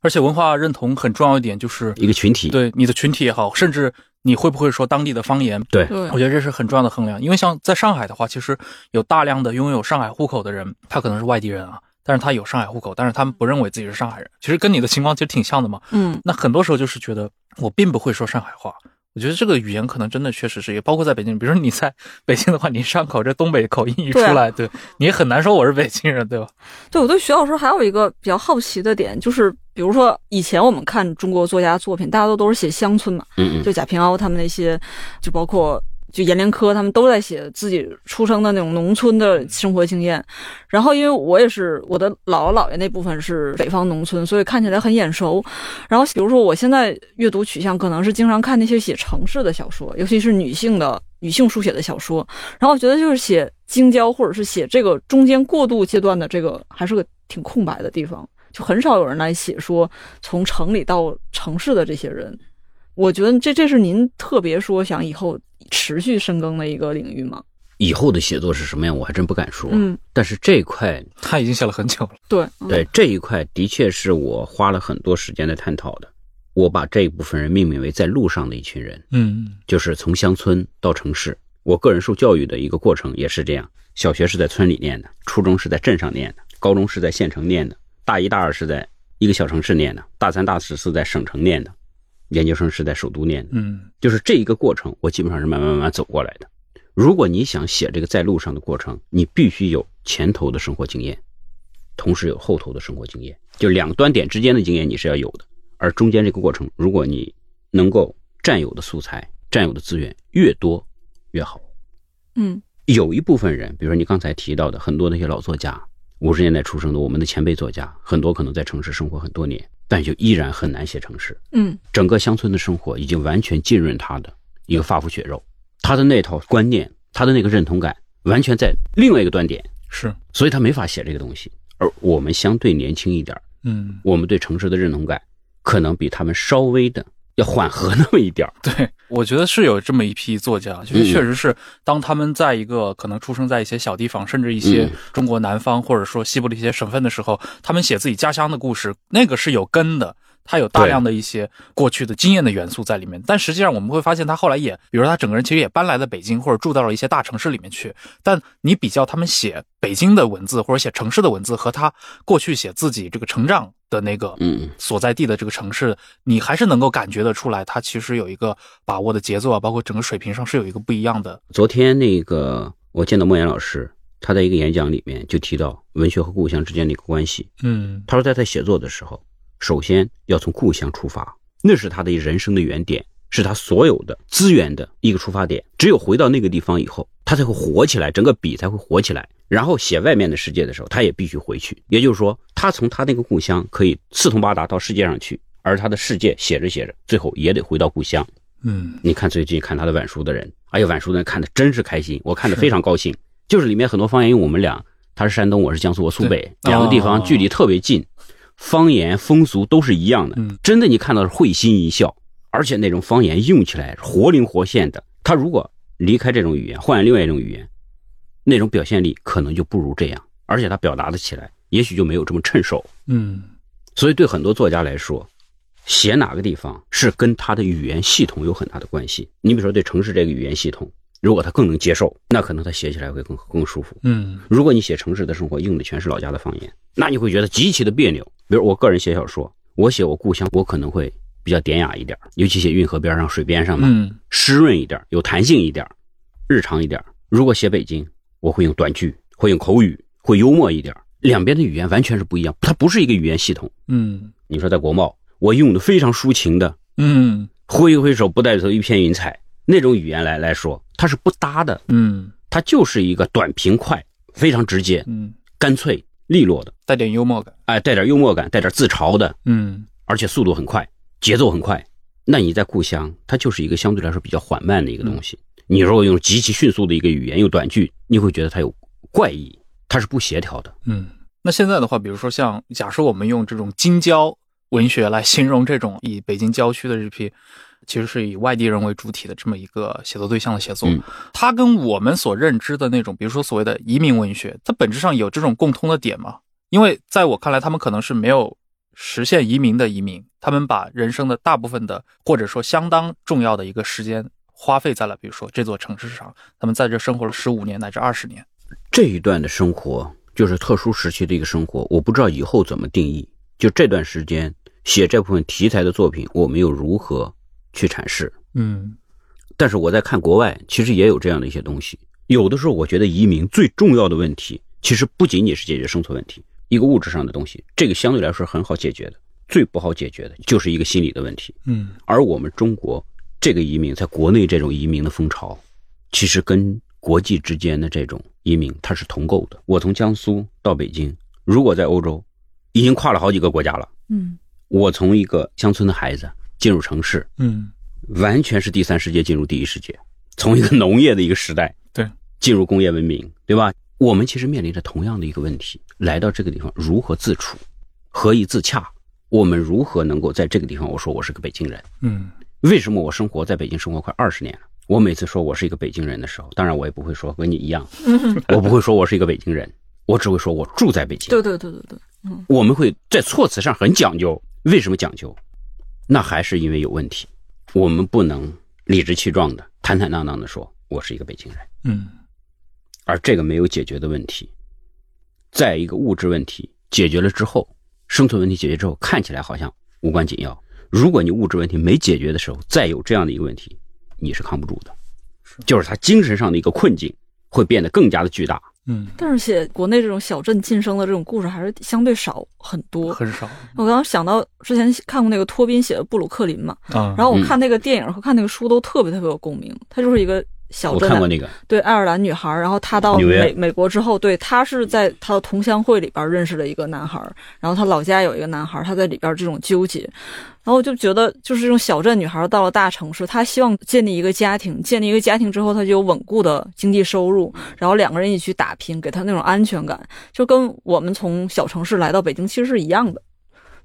而且文化认同很重要一点就是，一个群体。对你的群体也好，甚至你会不会说当地的方言，对对我觉得这是很重要的衡量。因为像在上海的话，其实有大量的拥有上海户口的人，他可能是外地人啊，但是他有上海户口，但是他们不认为自己是上海人。其实跟你的情况其实挺像的嘛。嗯，那很多时候就是觉得我并不会说上海话。我觉得这个语言可能真的确实是，也包括在北京。比如说你在 北京的话，你上口这东北口音一出对啊来，对你也很难说我是北京人，对吧？对我对徐老师还有一个比较好奇的点，就是比如说以前我们看中国作家作品，大家都都是写乡村嘛，嗯嗯，就贾平凹他们那些，就包括就阎连科他们都在写自己出生的那种农村的生活经验。然后因为我也是我的姥姥姥爷那部分是北方农村，所以看起来很眼熟。然后比如说我现在阅读取向可能是经常看那些写城市的小说，尤其是女性的女性书写的小说。然后我觉得就是写京郊或者是写这个中间过渡阶段的这个还是个挺空白的地方，就很少有人来写说从城里到城市的这些人。我觉得这这是您特别说想以后持续深耕的一个领域吗？以后的写作是什么样，我还真不敢说。嗯，但是这一块，他已经写了很久了。对，嗯对这一块，的确是我花了很多时间在探讨的。我把这一部分人命名为在路上的一群人，嗯就是从乡村到城市。我个人受教育的一个过程也是这样：小学是在村里念的，初中是在镇上念的，高中是在县城念的，大一、大二是在一个小城市念的，大三、大四是在省城念的，研究生是在首都念的。嗯就是这一个过程，我基本上是慢慢慢慢走过来的。如果你想写这个在路上的过程，你必须有前头的生活经验，同时有后头的生活经验，就两端点之间的经验你是要有的。而中间这个过程，如果你能够占有的素材、占有的资源越多越好。嗯有一部分人，比如说你刚才提到的很多那些老作家，五十年代出生的我们的前辈作家，很多可能在城市生活很多年，但就依然很难写城市。嗯整个乡村的生活已经完全浸润他的一个发肤血肉，他的那套观念，他的那个认同感，完全在另外一个端点，是所以他没法写这个东西。而我们相对年轻一点，嗯我们对城市的认同感可能比他们稍微的要缓和那么一点儿。对，我觉得是有这么一批作家，就是嗯确实是当他们在一个可能出生在一些小地方，甚至一些嗯中国南方或者说西部的一些省份的时候，他们写自己家乡的故事，那个是有根的。他有大量的一些过去的经验的元素在里面，但实际上我们会发现，他后来也，比如说他整个人其实也搬来了北京，或者住到了一些大城市里面去。但你比较他们写北京的文字或者写城市的文字，和他过去写自己这个成长的那个嗯，所在地的这个城市，你还是能够感觉得出来，它其实有一个把握的节奏啊，包括整个水平上是有一个不一样的。昨天那个我见到莫言老师，他在一个演讲里面就提到文学和故乡之间的一个关系。嗯他说，在他写作的时候，首先要从故乡出发，那是他的人生的原点，是他所有的资源的一个出发点。只有回到那个地方以后，他才会活起来，整个笔才会活起来。然后写外面的世界的时候，他也必须回去。也就是说，他从他那个故乡可以四通八达到世界上去，而他的世界写着写着，最后也得回到故乡。嗯你看最近看他的晚书的人，哎呀，晚书的人看的真是开心，我看的非常高兴。就是里面很多方言，因为我们俩他是山东，我是江苏，我苏北，两个地哦方距离特别近，方言风俗都是一样的。嗯真的你看到是会心一笑，而且那种方言用起来活灵活现的。他如果离开这种语言，换另外一种语言，那种表现力可能就不如这样，而且他表达的起来，也许就没有这么趁手。嗯所以对很多作家来说，写哪个地方是跟他的语言系统有很大的关系。你比如说对城市这个语言系统，如果他更能接受，那可能他写起来会更更舒服。嗯如果你写城市的生活用的全是老家的方言，那你会觉得极其的别扭。比如我个人写小说，我写我故乡，我可能会比较典雅一点，尤其写运河边上、水边上嘛，嗯湿润一点，有弹性一点，日常一点，如果写北京，我会用短句，会用口语，会幽默一点。两边的语言完全是不一样，它不是一个语言系统。嗯你说在国贸，我用的非常抒情的，嗯挥一挥手，不带走一片云彩那种语言来来说，它是不搭的。嗯它就是一个短平快，非常直接、嗯，干脆利落的，带点幽默感。哎，带点幽默感，带点自嘲的，嗯而且速度很快，节奏很快。那你在故乡，它就是一个相对来说比较缓慢的一个东西。你如果用极其迅速的一个语言，用短句，你会觉得它有怪异，它是不协调的。嗯。那现在的话，比如说像假设我们用这种京郊文学来形容这种以北京郊区的这批，其实是以外地人为主体的这么一个写作对象的写作，嗯它跟我们所认知的那种，比如说所谓的移民文学，它本质上有这种共通的点吗？因为在我看来，他们可能是没有实现移民的移民，他们把人生的大部分的或者说相当重要的一个时间花费在了比如说这座城市上，他们在这生活了十五年乃至二十年。这一段的生活就是特殊时期的一个生活，我不知道以后怎么定义。就这段时间写这部分题材的作品，我们又如何去阐释？嗯但是我在看国外，其实也有这样的一些东西。有的时候，我觉得移民最重要的问题，其实不仅仅是解决生存问题，一个物质上的东西，这个相对来说很好解决的。最不好解决的就是一个心理的问题。嗯而我们中国这个移民，在国内这种移民的风潮，其实跟国际之间的这种移民它是同构的。我从江苏到北京，如果在欧洲，已经跨了好几个国家了。嗯我从一个乡村的孩子进入城市，嗯完全是第三世界进入第一世界，从一个农业的一个时代，对，进入工业文明，对吧？我们其实面临着同样的一个问题：来到这个地方如何自处，何以自洽？我们如何能够在这个地方？我说我是个北京人，嗯为什么我生活在北京生活快二十年了？我每次说我是一个北京人的时候，当然我也不会说跟你一样，我不会说我是一个北京人，我只会说我住在北京。对对对对对，我们会在措辞上很讲究。为什么讲究？那还是因为有问题。我们不能理直气壮的、坦坦荡荡的说我是一个北京人，嗯而这个没有解决的问题，在一个物质问题解决了之后，生存问题解决之后，看起来好像无关紧要。如果你物质问题没解决的时候，再有这样的一个问题，你是扛不住的。就是他精神上的一个困境会变得更加的巨大。嗯，但是写国内这种小镇晋升的这种故事还是相对少很多。很少我刚刚想到之前看过那个托宾写的《布鲁克林》嘛，啊。然后我嗯看那个电影和看那个书都特别特别有共鸣。它就是一个小镇的我看过那个，对爱尔兰女孩，然后她到美美国之后，对她是在她的同乡会里边认识了一个男孩，然后她老家有一个男孩，她在里边这种纠结，然后我就觉得就是这种小镇女孩到了大城市，她希望建立一个家庭，建立一个家庭之后，她就有稳固的经济收入，然后两个人一起去打拼，给她那种安全感，就跟我们从小城市来到北京其实是一样的。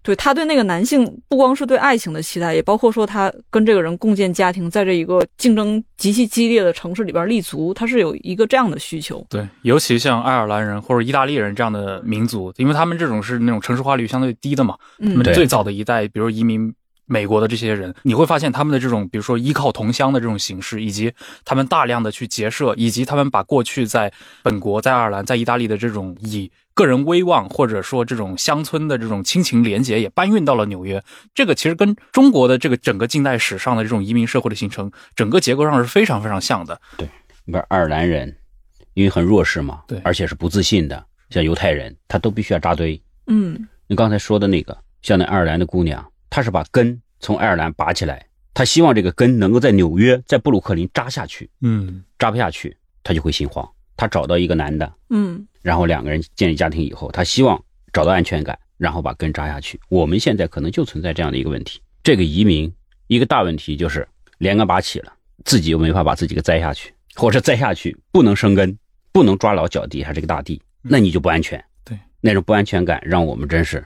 对他对那个男性，不光是对爱情的期待，也包括说他跟这个人共建家庭，在这一个竞争极其激烈的城市里边立足，他是有一个这样的需求。对，尤其像爱尔兰人或者意大利人这样的民族，因为他们这种是那种城市化率相对低的嘛，他嗯们最早的一代，比如移民美国的这些人，你会发现他们的这种，比如说依靠同乡的这种形式，以及他们大量的去结社，以及他们把过去在本国、在爱尔兰、在意大利的这种以个人威望或者说这种乡村的这种亲情连结，也搬运到了纽约。这个其实跟中国的这个整个近代史上的这种移民社会的形成，整个结构上是非常非常像的。对不是爱尔兰人，因为很弱势嘛，对而且是不自信的，像犹太人，他都必须要扎堆。嗯你刚才说的那个，像那爱尔兰的姑娘，她是把根从爱尔兰拔起来，他希望这个根能够在纽约，在布鲁克林扎下去，嗯扎不下去，他就会心慌。他找到一个男的，嗯然后两个人建立家庭以后，他希望找到安全感，然后把根扎下去。我们现在可能就存在这样的一个问题，这个移民一个大问题就是连根拔起了，自己又没法把自己给栽下去，或者栽下去不能生根，不能抓牢脚底下这个大地，那你就不安全。对，那种不安全感让我们真是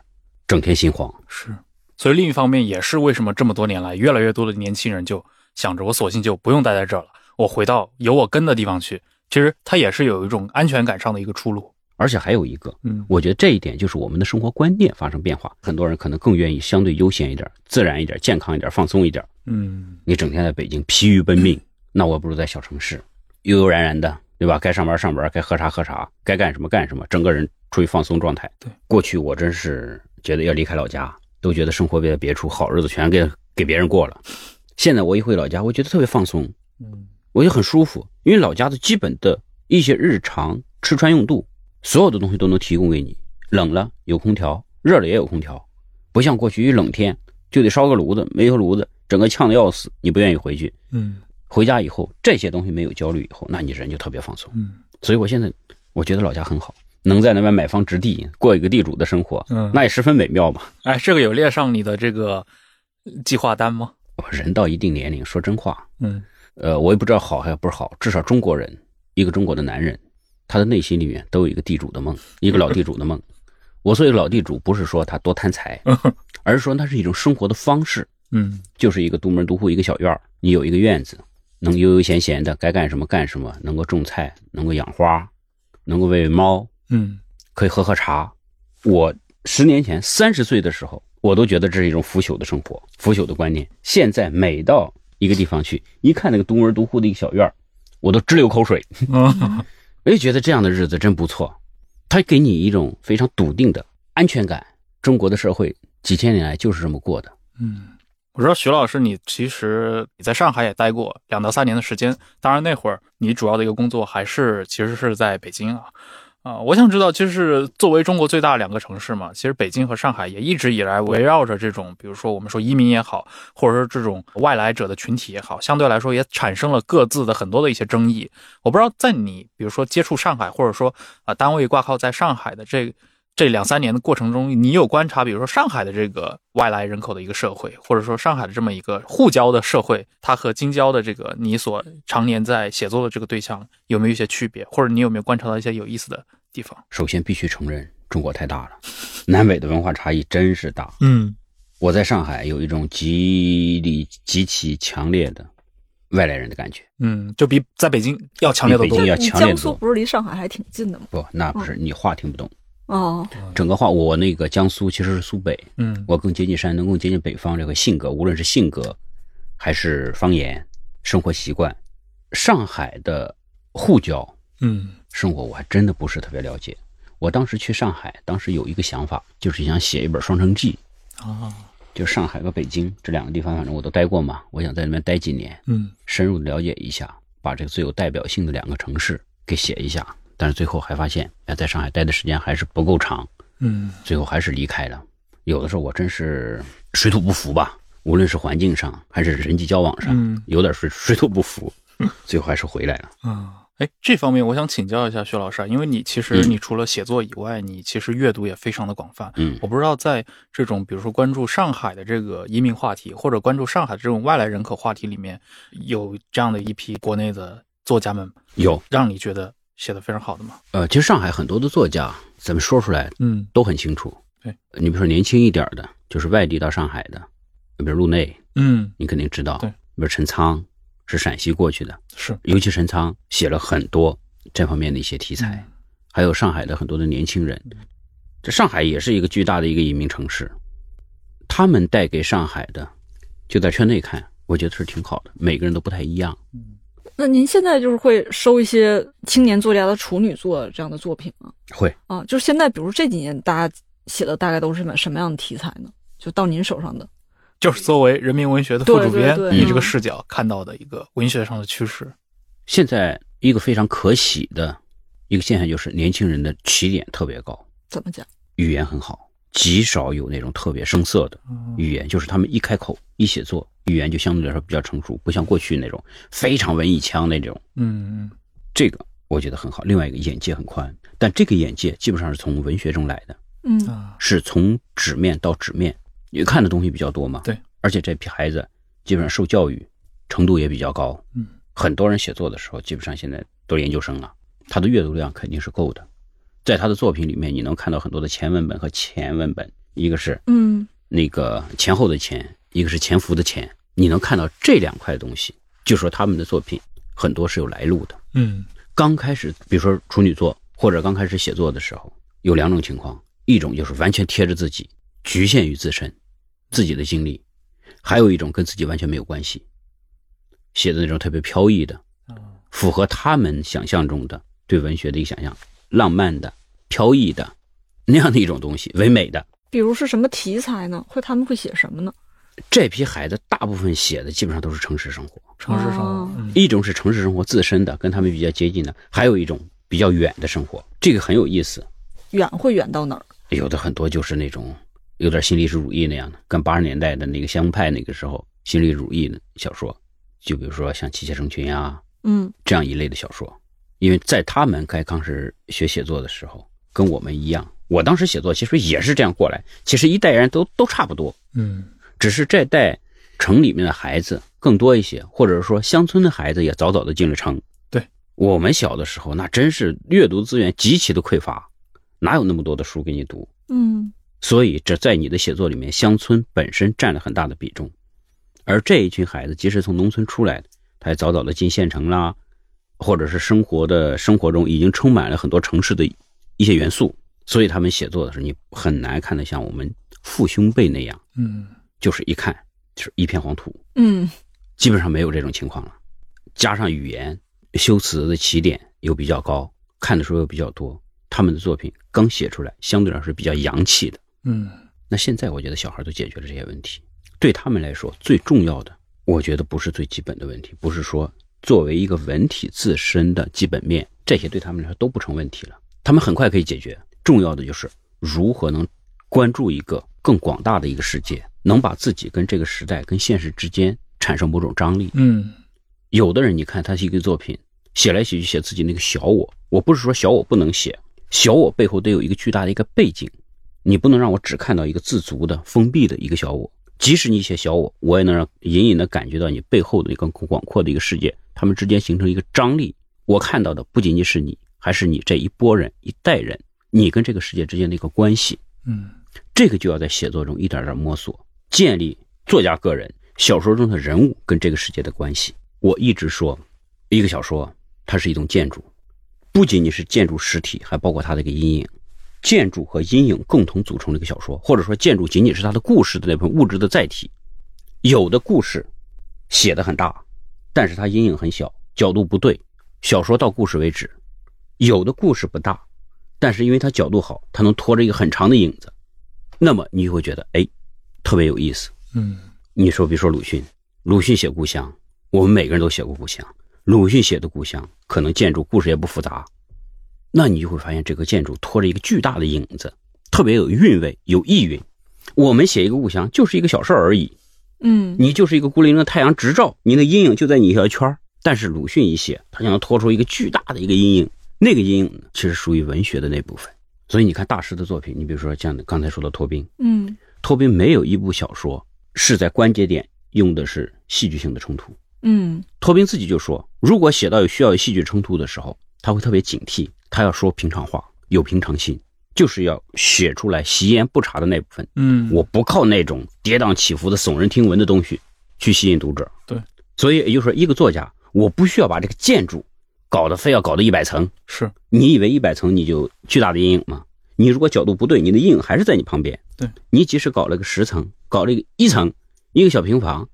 整天心慌。是，所以另一方面也是为什么这么多年来，越来越多的年轻人就想着我索性就不用待在这儿了，我回到有我根的地方去。其实它也是有一种安全感上的一个出路。而且还有一个，嗯我觉得这一点就是我们的生活观念发生变化。很多人可能更愿意相对悠闲一点、自然一点、健康一点、放松一点。嗯你整天在北京疲于奔命，那我不如在小城市悠悠然然的，对吧？该上班上班，该喝茶喝茶，该干什么干什么，整个人处于放松状态。对，过去我真是觉得要离开老家，都觉得生活在别处，好日子全给给别人过了。现在我一回老家，我觉得特别放松，嗯我就很舒服，因为老家的基本的一些日常吃穿用度，所有的东西都能提供给你。冷了有空调，热了也有空调，不像过去一冷天就得烧个炉子，没有炉子，整个呛得要死，你不愿意回去。嗯回家以后，这些东西没有焦虑以后，那你人就特别放松。嗯所以我现在我觉得老家很好，能在那边买房置地，过一个地主的生活，嗯，那也十分美妙嘛。哎，这个有列上你的这个计划单吗？人到一定年龄，说真话，嗯呃，我也不知道好还是不好，至少中国人，一个中国的男人，他的内心里面都有一个地主的梦，一个老地主的梦。我所谓老地主，不是说他多贪财，而是说那是一种生活的方式，嗯就是一个独门独户一个小院儿，你有一个院子，能悠悠闲闲的，该干什么干什么，能够种菜，能够养花，能够喂喂猫，嗯可以喝喝茶。我十年前三十岁的时候，我都觉得这是一种腐朽的生活，腐朽的观念。现在每到一个地方去，一看那个独门独户的一个小院儿我都直流口水。嗯我也觉得这样的日子真不错，它给你一种非常笃定的安全感。中国的社会几千年来就是这么过的。嗯，我知道徐老师，你其实你在上海也待过两到三年的时间，当然那会儿你主要的一个工作还是其实是在北京啊。啊、我想知道，就是作为中国最大两个城市嘛，其实北京和上海也一直以来围绕着这种，比如说我们说移民也好，或者说这种外来者的群体也好，相对来说也产生了各自的很多的一些争议。我不知道在你比如说接触上海，或者说啊、单位挂靠在上海的这这两三年的过程中，你有观察，比如说上海的这个外来人口的一个社会，或者说上海的这么一个沪交的社会，它和京郊的这个你所常年在写作的这个对象有没有一些区别，或者你有没有观察到一些有意思的地方？首先必须承认，中国太大了，南北的文化差异真是大。嗯我在上海有一种极力极其强烈的外来人的感觉。嗯，就比在北京要强烈的多比北京。要你强烈得多江苏不是离上海还挺近的吗？不，那不是你话听不懂。哦，整个话，我那个江苏其实是苏北，嗯。我更接近山东，更接近北方这个性格，无论是性格还是方言、生活习惯，上海的沪交嗯。生活我还真的不是特别了解。我当时去上海，当时有一个想法，就是想写一本双城记，啊。就上海和北京这两个地方，反正我都待过嘛，我想在那边待几年，嗯。深入的了解一下，把这个最有代表性的两个城市给写一下。但是最后还发现，哎，在上海待的时间还是不够长，嗯最后还是离开了。有的时候我真是水土不服吧，无论是环境上还是人际交往上，嗯有点水水土不服，最后还是回来了。啊。哎，这方面我想请教一下薛老师啊，因为你其实嗯你除了写作以外，你其实阅读也非常的广泛。嗯我不知道在这种比如说关注上海的这个移民话题，或者关注上海这种外来人口话题里面，有这样的一批国内的作家们，有，让你觉得写的非常好的嘛？呃，其实上海很多的作家，咱们说出来嗯都很清楚。对，你比如说年轻一点的，就是外地到上海的，比如陆内，嗯，你肯定知道。对，比如陈仓是陕西过去的，是尤其陈仓写了很多这方面的一些题材，嗯还有上海的很多的年轻人。这上海也是一个巨大的一个移民城市，他们带给上海的，就在圈内看，我觉得是挺好的。每个人都不太一样。那您现在就是会收一些青年作家的处女作这样的作品吗？会，啊，就是现在，比如这几年大家写的大概都是什么什么样的题材呢？就到您手上的，就是作为人民文学的副主编，对对你这个嗯视角看到的一个文学上的趋势。现在一个非常可喜的一个现象就是，年轻人的起点特别高，怎么讲？语言很好，极少有那种特别生涩的语言，就是他们一开口一写作，语言就相对来说比较成熟，不像过去那种非常文艺腔那种。嗯这个我觉得很好。另外一个眼界很宽，但这个眼界基本上是从文学中来的，嗯是从纸面到纸面，你看的东西比较多嘛。对，而且这批孩子基本上受教育程度也比较高。嗯，很多人写作的时候，基本上现在都是研究生了，他的阅读量肯定是够的。在他的作品里面，你能看到很多的前文本和前文本，一个是嗯。那个前后的前，一个是潜伏的潜，你能看到这两块东西，就说他们的作品很多是有来路的。嗯。刚开始，比如说处女作或者刚开始写作的时候，有两种情况，一种就是完全贴着自己，局限于自身自己的经历；还有一种跟自己完全没有关系，写的那种特别飘逸的，符合他们想象中的对文学的一个想象，浪漫的、飘逸的那样的一种东西，唯美的。比如是什么题材呢？会他们会写什么呢？这批孩子大部分写的基本上都是城市生活，城市生活一种是城市生活自身的，跟他们比较接近的，还有一种比较远的生活，这个很有意思。远会远到哪儿？有的很多就是那种有点新历史主义那样的，跟八十年代的那个乡派那个时候新历史主义的小说，就比如说像《机械成群》啊嗯这样一类的小说，因为在他们刚刚是学写作的时候，跟我们一样，我当时写作其实也是这样过来，其实一代人都都差不多，嗯只是这代城里面的孩子更多一些，或者说乡村的孩子也早早的进了城。对我们小的时候，那真是阅读资源极其的匮乏，哪有那么多的书给你读？嗯所以这在你的写作里面，乡村本身占了很大的比重。而这一群孩子，即使从农村出来的，他也早早的进县城啦，或者是生活的生活中已经充满了很多城市的一些元素，所以他们写作的时候，你很难看得像我们父兄辈那样，嗯。就是一看就是一片黄土，嗯。基本上没有这种情况了。加上语言修辞的起点又比较高，看的时候又比较多，他们的作品刚写出来，相对来说是比较洋气的。嗯。那现在我觉得小孩都解决了这些问题，对他们来说最重要的，我觉得不是最基本的问题，不是说作为一个文体自身的基本面，这些对他们来说都不成问题了，他们很快可以解决。重要的就是如何能关注一个更广大的一个世界，能把自己跟这个时代、跟现实之间产生某种张力。嗯有的人，你看他是一个作品，写来写去写自己那个小我。我不是说小我不能写，小我背后得有一个巨大的一个背景，你不能让我只看到一个自足的、封闭的一个小我。即使你写小我，我也能让隐隐的感觉到你背后的一个更广阔的一个世界，他们之间形成一个张力。我看到的不仅仅是你，还是你这一波人、一代人，你跟这个世界之间的一个关系。嗯这个就要在写作中一点点摸索，建立作家个人、小说中的人物跟这个世界的关系。我一直说，一个小说它是一栋建筑，不仅仅是建筑实体，还包括它的一个阴影。建筑和阴影共同组成了一个小说，或者说建筑仅仅是它的故事的那份物质的载体。有的故事写的很大，但是它阴影很小，角度不对，小说到故事为止。有的故事不大，但是因为它角度好，它能拖着一个很长的影子，那么你就会觉得哎，特别有意思。嗯你说，比如说鲁迅，鲁迅写故乡，我们每个人都写过故乡。鲁迅写的故乡，可能建筑故事也不复杂，那你就会发现这个建筑拖着一个巨大的影子，特别有韵味，有意蕴。我们写一个故乡，就是一个小事而已，嗯你就是一个孤零零的太阳直照，你的阴影就在你一小圈儿但是鲁迅一写，他就能拖出一个巨大的一个阴影，那个阴影呢，其实属于文学的那部分。所以你看大师的作品，你比如说像刚才说的托宾，嗯托宾没有一部小说是在关节点用的是戏剧性的冲突。嗯托宾自己就说，如果写到有需要有戏剧冲突的时候，他会特别警惕，他要说平常话，有平常心，就是要写出来习言不察的那部分。嗯，我不靠那种跌宕起伏的耸人听闻的东西去吸引读者。对，所以也就是说，一个作家，我不需要把这个建筑搞得非要搞到一百层。是你以为一百层你就巨大的阴影吗？你如果角度不对，你的阴影还是在你旁边。对，你即使搞了个十层，搞了一个一层，一个小平房，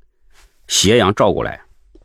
斜阳照过来，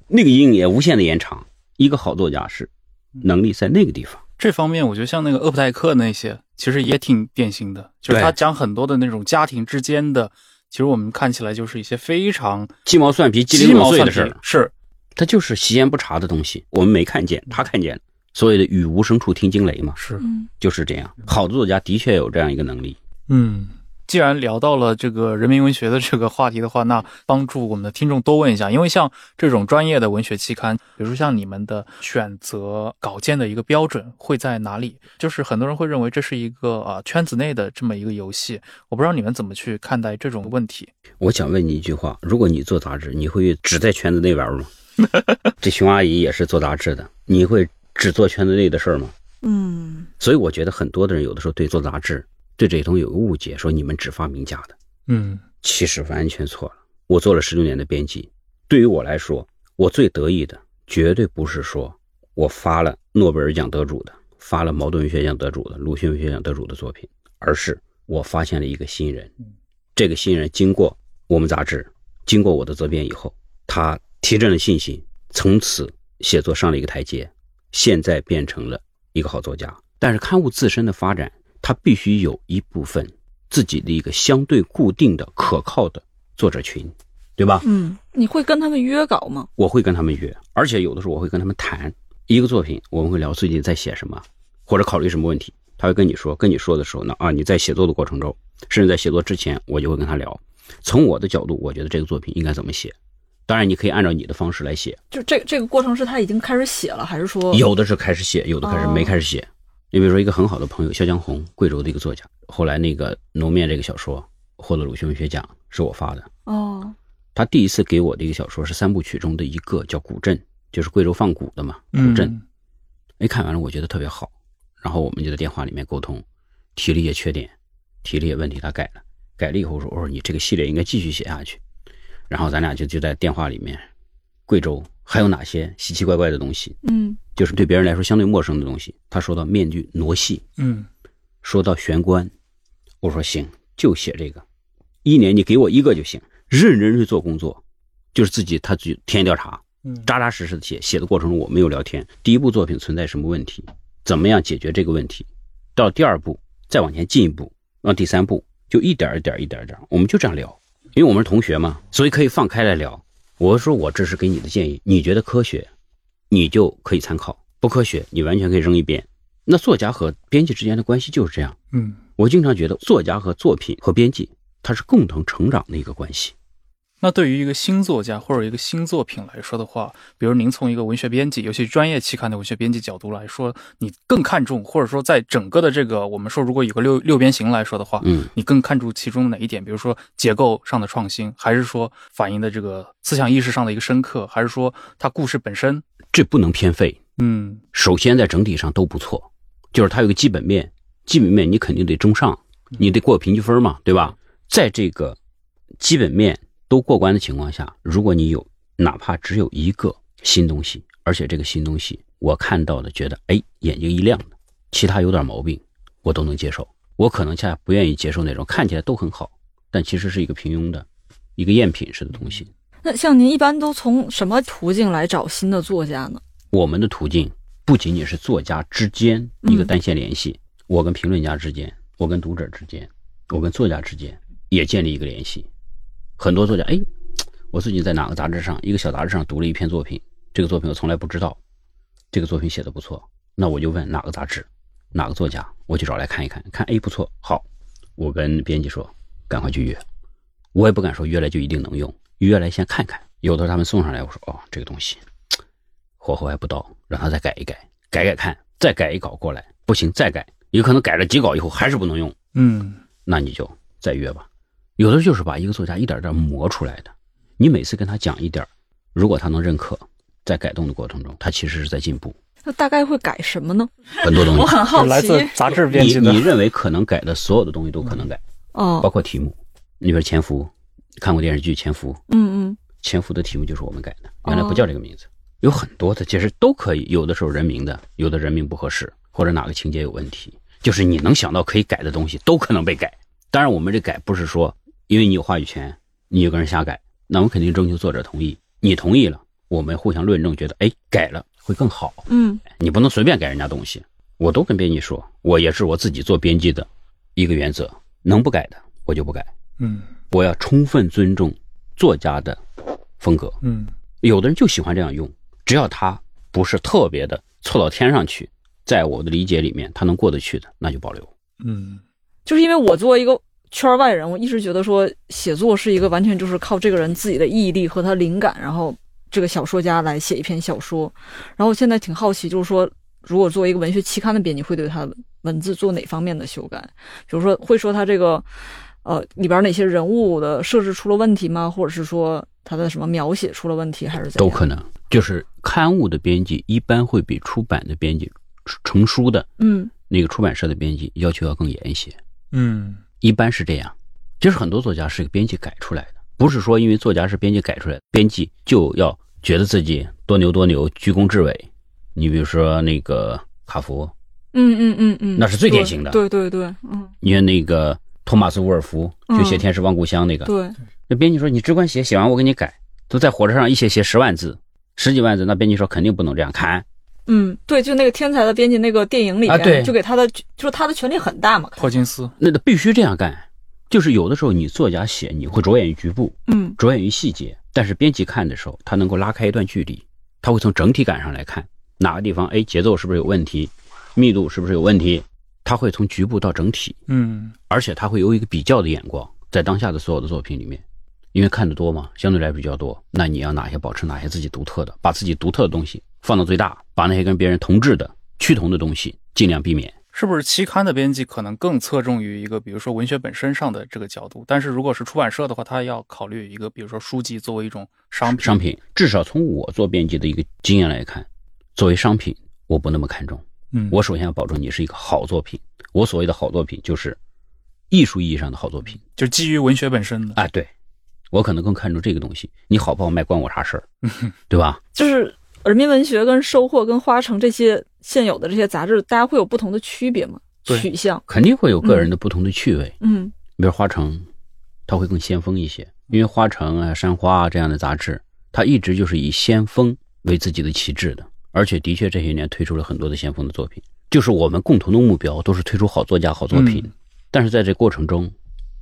那个阴影也无限的延长。一个好作家是能力在那个地方。这方面，我觉得像那个厄普代克那些，其实也挺典型的，就是他讲很多的那种家庭之间的，其实我们看起来就是一些非常鸡毛蒜皮、鸡鸡零碎的事儿，是。他就是习言不察的东西，我们没看见，他看见了。所谓的语无声处听惊雷嘛，是，嗯。就是这样。好的作家的确有这样一个能力。嗯既然聊到了这个人民文学的这个话题的话，那帮助我们的听众多问一下，因为像这种专业的文学期刊，比如说像你们的选择稿件的一个标准会在哪里？就是很多人会认为这是一个啊、圈子内的这么一个游戏，我不知道你们怎么去看待这种问题。我想问你一句话：如果你做杂志，你会只在圈子内玩吗？这熊阿姨也是做杂志的，你会只做圈子内的事儿吗？嗯所以我觉得很多的人有的时候对做杂志对这一东西有个误解，说你们只发名家的，嗯其实完全错了。我做了十六年的编辑，对于我来说，我最得意的绝对不是说我发了诺贝尔奖得主的，发了茅盾文学奖得主的，鲁迅文学奖得主的作品，而是我发现了一个新人。这个新人经过我们杂志，经过我的责编以后，他提振了信心，从此写作上了一个台阶，现在变成了一个好作家。但是刊物自身的发展，它必须有一部分自己的一个相对固定的、可靠的作者群。对吧？嗯，你会跟他们约稿吗？我会跟他们约，而且有的时候我会跟他们谈一个作品，我们会聊最近在写什么，或者考虑什么问题。他会跟你说，跟你说的时候呢，啊，你在写作的过程中，甚至在写作之前，我就会跟他聊。从我的角度，我觉得这个作品应该怎么写。当然，你可以按照你的方式来写。就这这个过程是他已经开始写了，还是说有的是开始写，有的开始哦没开始写。你比如说一个很好的朋友肖江红，贵州的一个作家，后来那个《浓面》这个小说获得鲁迅文学奖，是我发的。哦，他第一次给我的一个小说是三部曲中的一个，叫《古镇》，就是贵州放蛊的嘛，古镇。嗯哎，看完了我觉得特别好，然后我们就在电话里面沟通，提了一些缺点，提了一些问题，他改了，改了以后说，我说你这个系列应该继续写下去，然后咱俩就就在电话里面，贵州还有哪些奇奇怪怪的东西，嗯就是对别人来说相对陌生的东西。他说到面具傩戏，嗯说到玄关，我说行，就写这个，一年你给我一个就行，认真去做工作，就是自己他自己田野调查，嗯扎扎实实的写。写的过程中我没有聊天，第一部作品存在什么问题，怎么样解决这个问题，到第二步再往前进一步，到第三步就一点一点一点点，我们就这样聊，因为我们是同学嘛，所以可以放开来聊。我说我这是给你的建议，你觉得科学，你就可以参考；不科学，你完全可以扔一边。那作家和编辑之间的关系就是这样。嗯，我经常觉得，作家和作品和编辑，它是共同成长的一个关系。那对于一个新作家或者一个新作品来说的话，比如您从一个文学编辑，尤其专业期刊的文学编辑角度来说，你更看重，或者说在整个的这个我们说如果有个六六边形来说的话，嗯，你更看重其中的哪一点？比如说结构上的创新，还是说反映的这个思想意识上的一个深刻，还是说它故事本身？这不能偏废。嗯首先在整体上都不错，就是它有个基本面，基本面你肯定得中上，你得过平均分嘛，对吧？在这个基本面都过关的情况下，如果你有哪怕只有一个新东西，而且这个新东西我看到的觉得哎眼睛一亮的，其他有点毛病，我都能接受。我可能恰恰不愿意接受那种看起来都很好，但其实是一个平庸的、一个赝品式的东西。那像您一般都从什么途径来找新的作家呢？我们的途径不仅仅是作家之间一个单线联系，我跟评论家之间，我跟读者之间，我跟作家之间也建立一个联系。很多作家，哎，我最近在哪个杂志上，一个小杂志上读了一篇作品，这个作品我从来不知道，这个作品写的不错，那我就问哪个杂志，哪个作家，我去找来看一看，看哎不错，好，我跟编辑说，赶快去约，我也不敢说约来就一定能用，约来先看看，有的时候他们送上来，我说哦这个东西。火候还不到，让他再改一改，改改看，再改一稿过来，不行再改，有可能改了几稿以后还是不能用，嗯那你就再约吧。有的就是把一个作家一点点磨出来的，你每次跟他讲一点，如果他能认可，在改动的过程中，他其实是在进步那大概会改什么呢？很多东西。我很好来奇。自杂志编辑的你你认为可能改的所有的东西都可能改，哦包哦，括题目。你比如《潜伏》，看过电视剧《潜伏》，《嗯嗯，潜伏》的题目就是我们改的，原来不叫这个名字。有很多的，其实都可以，有的时候人名的，有的人名不合适，或者哪个情节有问题，就是你能想到可以改的东西，都可能被改。当然，我们这改不是说因为你有话语权，你有个人瞎改，那我们肯定征求作者同意，你同意了，我们互相论证，觉得哎改了会更好。嗯你不能随便改人家东西。我都跟编辑说，我也是我自己做编辑的一个原则，能不改的我就不改，嗯我要充分尊重作家的风格。嗯有的人就喜欢这样用，只要他不是特别的错到天上去，在我的理解里面，他能过得去的，那就保留。嗯就是因为我作为一个圈外人，我一直觉得说写作是一个完全就是靠这个人自己的毅力和他灵感，然后这个小说家来写一篇小说。然后我现在挺好奇，就是说，如果作为一个文学期刊的编辑，会对他文字做哪方面的修改？比如说，会说他这个呃里边哪些人物的设置出了问题吗？或者是说他的什么描写出了问题，还是怎样？都可能。就是刊物的编辑一般会比出版的编辑、成书的嗯那个出版社的编辑要求要更严一些，嗯一般是这样。其实很多作家是编辑改出来的，不是说因为作家是编辑改出来的，编辑就要觉得自己多牛多牛、居功至伟。你比如说那个卡佛，嗯嗯嗯嗯，那是最典型的对对对，嗯你看那个托马斯·沃尔夫，就写《天使望故乡》那个，对，那编辑说你只管写，写完我给你改。都在火车上一写写十万字，十几万字，那编辑说肯定不能这样看。嗯对，就那个天才的编辑那个电影里边，啊对。就给他的就是他的权力很大嘛。霍金斯，那得必须这样干，就是有的时候你作家写，你会着眼于局部，嗯。着眼于细节，但是编辑看的时候，他能够拉开一段距离，他会从整体感上来看哪个地方，哎，节奏是不是有问题，密度是不是有问题，他会从局部到整体，嗯。而且他会有一个比较的眼光，在当下的所有的作品里面，因为看得多嘛，相对来比较多，那你要哪些保持哪些自己独特的，把自己独特的东西放到最大，把那些跟别人同质的、趋同的东西尽量避免。是不是期刊的编辑可能更侧重于一个，比如说文学本身上的这个角度？但是如果是出版社的话，他要考虑一个，比如说书籍作为一种商品。商品至少从我做编辑的一个经验来看，作为商品，我不那么看重。嗯，我首先要保证你是一个好作品。我所谓的好作品，就是艺术意义上的好作品。就基于文学本身的。哎，对，我可能更看重这个东西。你好不好卖，关我啥事儿，对吧？就是人民文学跟收获跟花城这些现有的这些杂志，大家会有不同的区别吗？对取向，肯定会有个人的不同的趣味。嗯比如花城，它会更先锋一些，因为花城啊、山花啊这样的杂志，它一直就是以先锋为自己的旗帜的，而且的确这些年推出了很多的先锋的作品。就是我们共同的目标都是推出好作家、好作品，嗯但是在这过程中，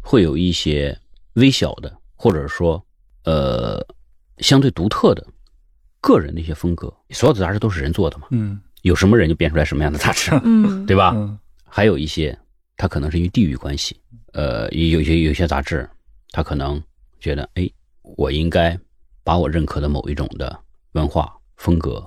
会有一些微小的，或者说呃相对独特的个人的一些风格。所有的杂志都是人做的嘛，嗯。有什么人就编出来什么样的杂志，嗯，对吧？嗯还有一些，它可能是因为地域关系，呃，有些有些杂志，他可能觉得，哎，我应该把我认可的某一种的文化风格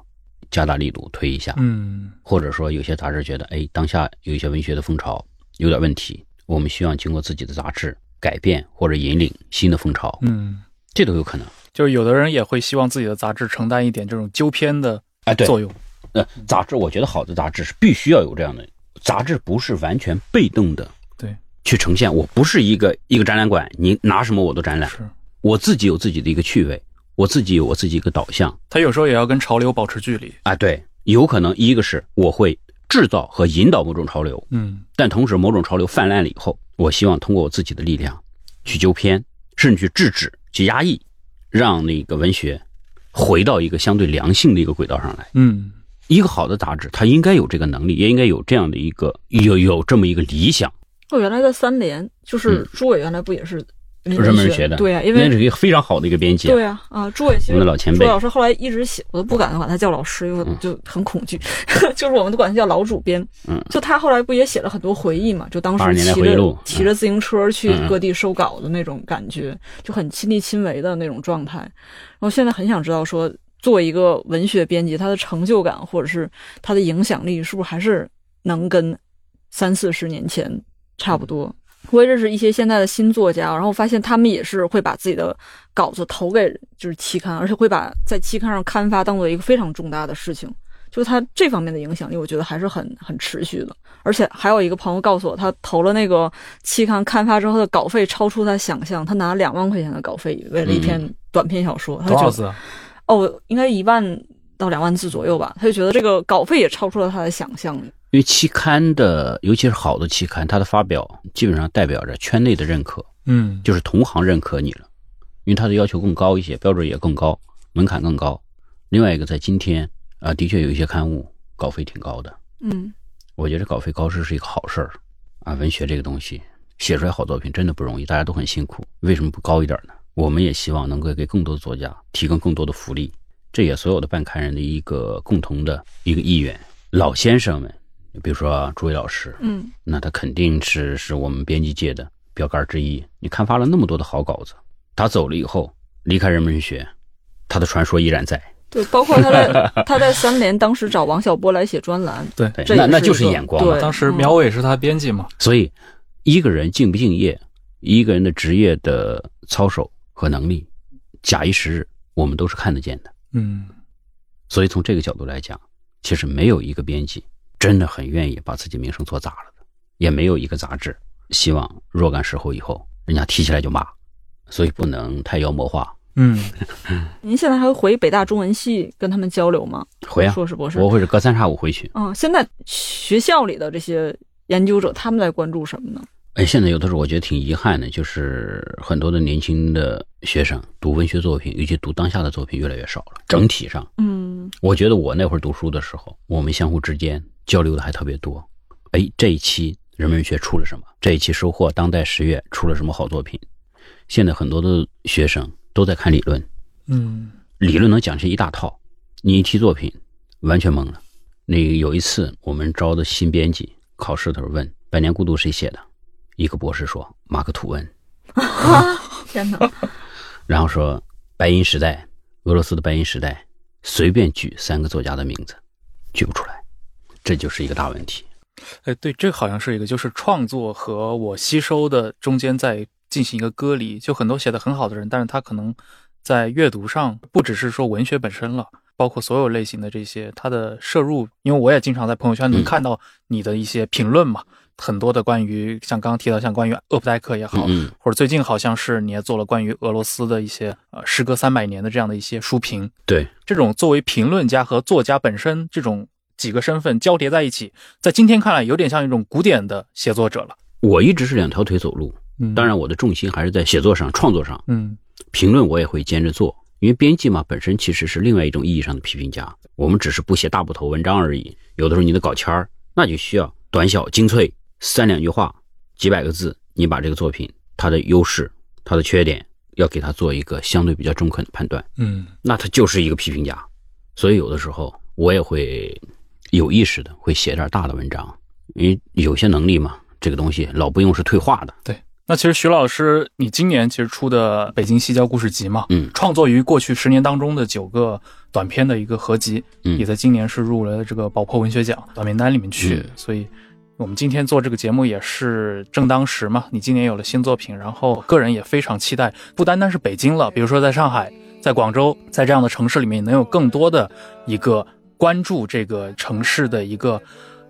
加大力度推一下，嗯。或者说有些杂志觉得，哎，当下有一些文学的风潮有点问题，我们需要经过自己的杂志改变或者引领新的风潮，嗯，这都有可能。就是有的人也会希望自己的杂志承担一点这种纠偏的哎，对，作用。呃，杂志，我觉得好的杂志是必须要有这样的，杂志不是完全被动的对，去呈现。我不是一个一个展览馆，你拿什么我都展览。是我自己有自己的一个趣味，我自己有我自己一个导向他有时候也要跟潮流保持距离。啊。对，有可能一个是我会制造和引导某种潮流，嗯但同时某种潮流泛滥了以后，我希望通过我自己的力量去纠偏，甚至去制止、去压抑，让那个文学回到一个相对良性的一个轨道上来。嗯一个好的杂志，它应该有这个能力，也应该有这样的一个有有这么一个理想。哦原来在三联，就是朱伟原来不也是人人文学的，对呀、因为那是一个非常好的一个编辑啊。对呀啊，朱伟其我们实的老前辈朱伟老师后来一直写，我都不敢管他叫老师，因为我就很恐惧，就是我们都管他叫老主编。嗯，就他后来不也写了很多回忆嘛？就当时骑着骑着自行车去嗯各地收稿的那种感觉，就很亲力亲为的那种状态。然后现在很想知道说。作为一个文学编辑，他的成就感或者是他的影响力，是不是还是能跟三四十年前差不多？我也认识一些现在的新作家，然后发现他们也是会把自己的稿子投给就是期刊，而且会把在期刊上刊发当做一个非常重大的事情。就是他这方面的影响力，我觉得还是很很持续的。而且还有一个朋友告诉我，他投了那个期刊刊发之后的稿费超出他想象，他拿了两万块钱的稿费，为了一篇短篇小说，他就觉得多少字啊？哦，应该一万到两万字左右吧。他就觉得这个稿费也超出了他的想象。因为期刊的，尤其是好的期刊，它的发表基本上代表着圈内的认可，嗯就是同行认可你了，因为它的要求更高一些，标准也更高，门槛更高。另外一个，在今天啊、的确有一些刊物稿费挺高的，嗯我觉得稿费高是是一个好事儿啊。文学这个东西，写出来好作品真的不容易，大家都很辛苦，为什么不高一点呢？我们也希望能够给更多的作家提供更多的福利，这也所有的办刊人的一个共同的一个意愿。老先生们，比如说朱伟老师，嗯那他肯定是是我们编辑界的标杆之一。你刊发了那么多的好稿子，他走了以后，离开人文学，他的传说依然在。对，包括他在他在三联当时找王小波来写专栏，对，对，那那就是眼光嘛。对当时嗯苗伟是他编辑嘛。所以，一个人敬不敬业，一个人的职业的操守和能力，假以时日，我们都是看得见的。嗯所以从这个角度来讲，其实没有一个编辑真的很愿意把自己名声做砸了的，也没有一个杂志希望若干时候以后人家提起来就骂，所以不能太妖魔化。嗯 您现在还会回北大中文系跟他们交流吗？回啊，硕士博士。我会是隔三差五回去。嗯，现在学校里的这些研究者，他们在关注什么呢？哎，现在有的时候我觉得挺遗憾的，就是很多的年轻的学生读文学作品，尤其读当下的作品越来越少了。整体上，嗯我觉得我那会儿读书的时候，我们相互之间交流的还特别多。哎，这一期人文学出了什么？这一期收获当代十月出了什么好作品？现在很多的学生都在看理论，嗯理论能讲成一大套，你一提作品，完全懵了。那个有一次我们招的新编辑，考试的时候问《百年孤独》谁写的，一个博士说马克吐温，天哪！然后说白银时代，俄罗斯的白银时代，随便举三个作家的名字，举不出来，这就是一个大问题。哎，对，这个好像是一个，就是创作和我吸收的中间在进行一个割离。就很多写的很好的人，但是他可能在阅读上不只是说文学本身了，包括所有类型的这些他的摄入。因为我也经常在朋友圈里面嗯看到你的一些评论嘛，很多的关于像刚刚提到像关于厄普代克也好，嗯，或者最近好像是你也做了关于俄罗斯的一些呃时隔三百年的这样的一些书评。对，这种作为评论家和作家本身这种几个身份交叠在一起，在今天看来有点像一种古典的写作者了。我一直是两条腿走路，嗯当然我的重心还是在写作上、创作上。嗯评论我也会兼着做，因为编辑嘛本身其实是另外一种意义上的批评家，我们只是不写大部头文章而已。有的时候你的稿签儿那就需要短小精粹，三两句话，几百个字，你把这个作品它的优势、它的缺点，要给它做一个相对比较中肯的判断，嗯那他就是一个批评家。所以有的时候我也会有意识的会写点大的文章，因为有些能力嘛，这个东西老不用是退化的。对。那其实徐老师，你今年其实出的《北京西郊故事集》嘛，嗯创作于过去十年当中的九个短篇的一个合集，嗯也在今年是入了这个宝珀文学奖短名单里面去。嗯所以，我们今天做这个节目也是正当时嘛。你今年有了新作品，然后个人也非常期待，不单单是北京了，比如说在上海、在广州，在这样的城市里面，能有更多的一个关注这个城市的一个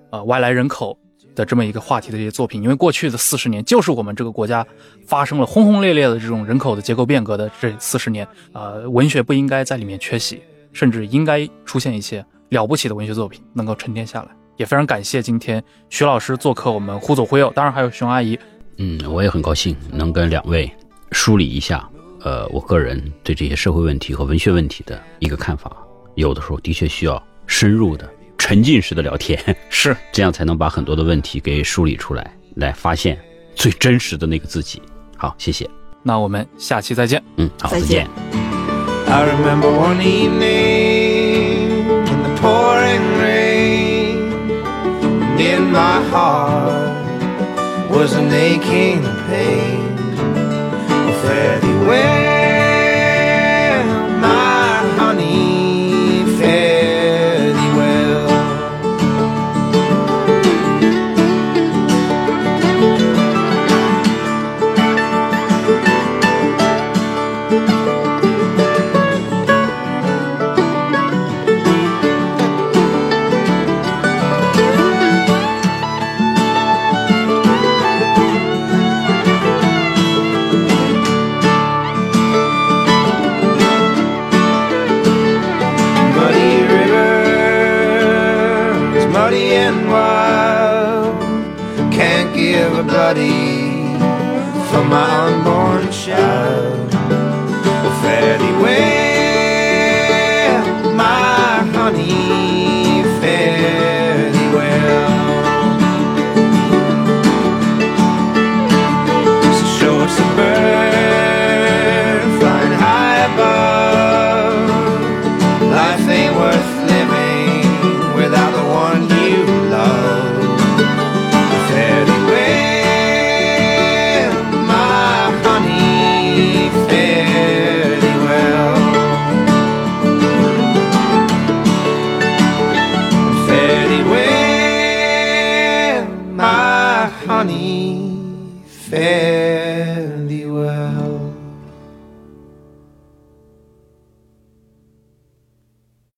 呃外来人口。的这么一个话题的这些作品，因为过去的四十年就是我们这个国家发生了轰轰烈烈的这种人口的结构变革的这四十年，呃，文学不应该在里面缺席，甚至应该出现一些了不起的文学作品能够沉淀下来。也非常感谢今天徐老师做客我们忽左忽右，当然还有熊阿姨。嗯，我也很高兴能跟两位梳理一下，呃，我个人对这些社会问题和文学问题的一个看法。有的时候的确需要深入的、沉浸式的聊天，是，这样才能把很多的问题给梳理出来，来发现最真实的那个自己。好，谢谢。那我们下期再见。嗯，好，再见再见 I remember one evening in the pouring rain, and in my heart was an aching pain. Oh, fare thee well,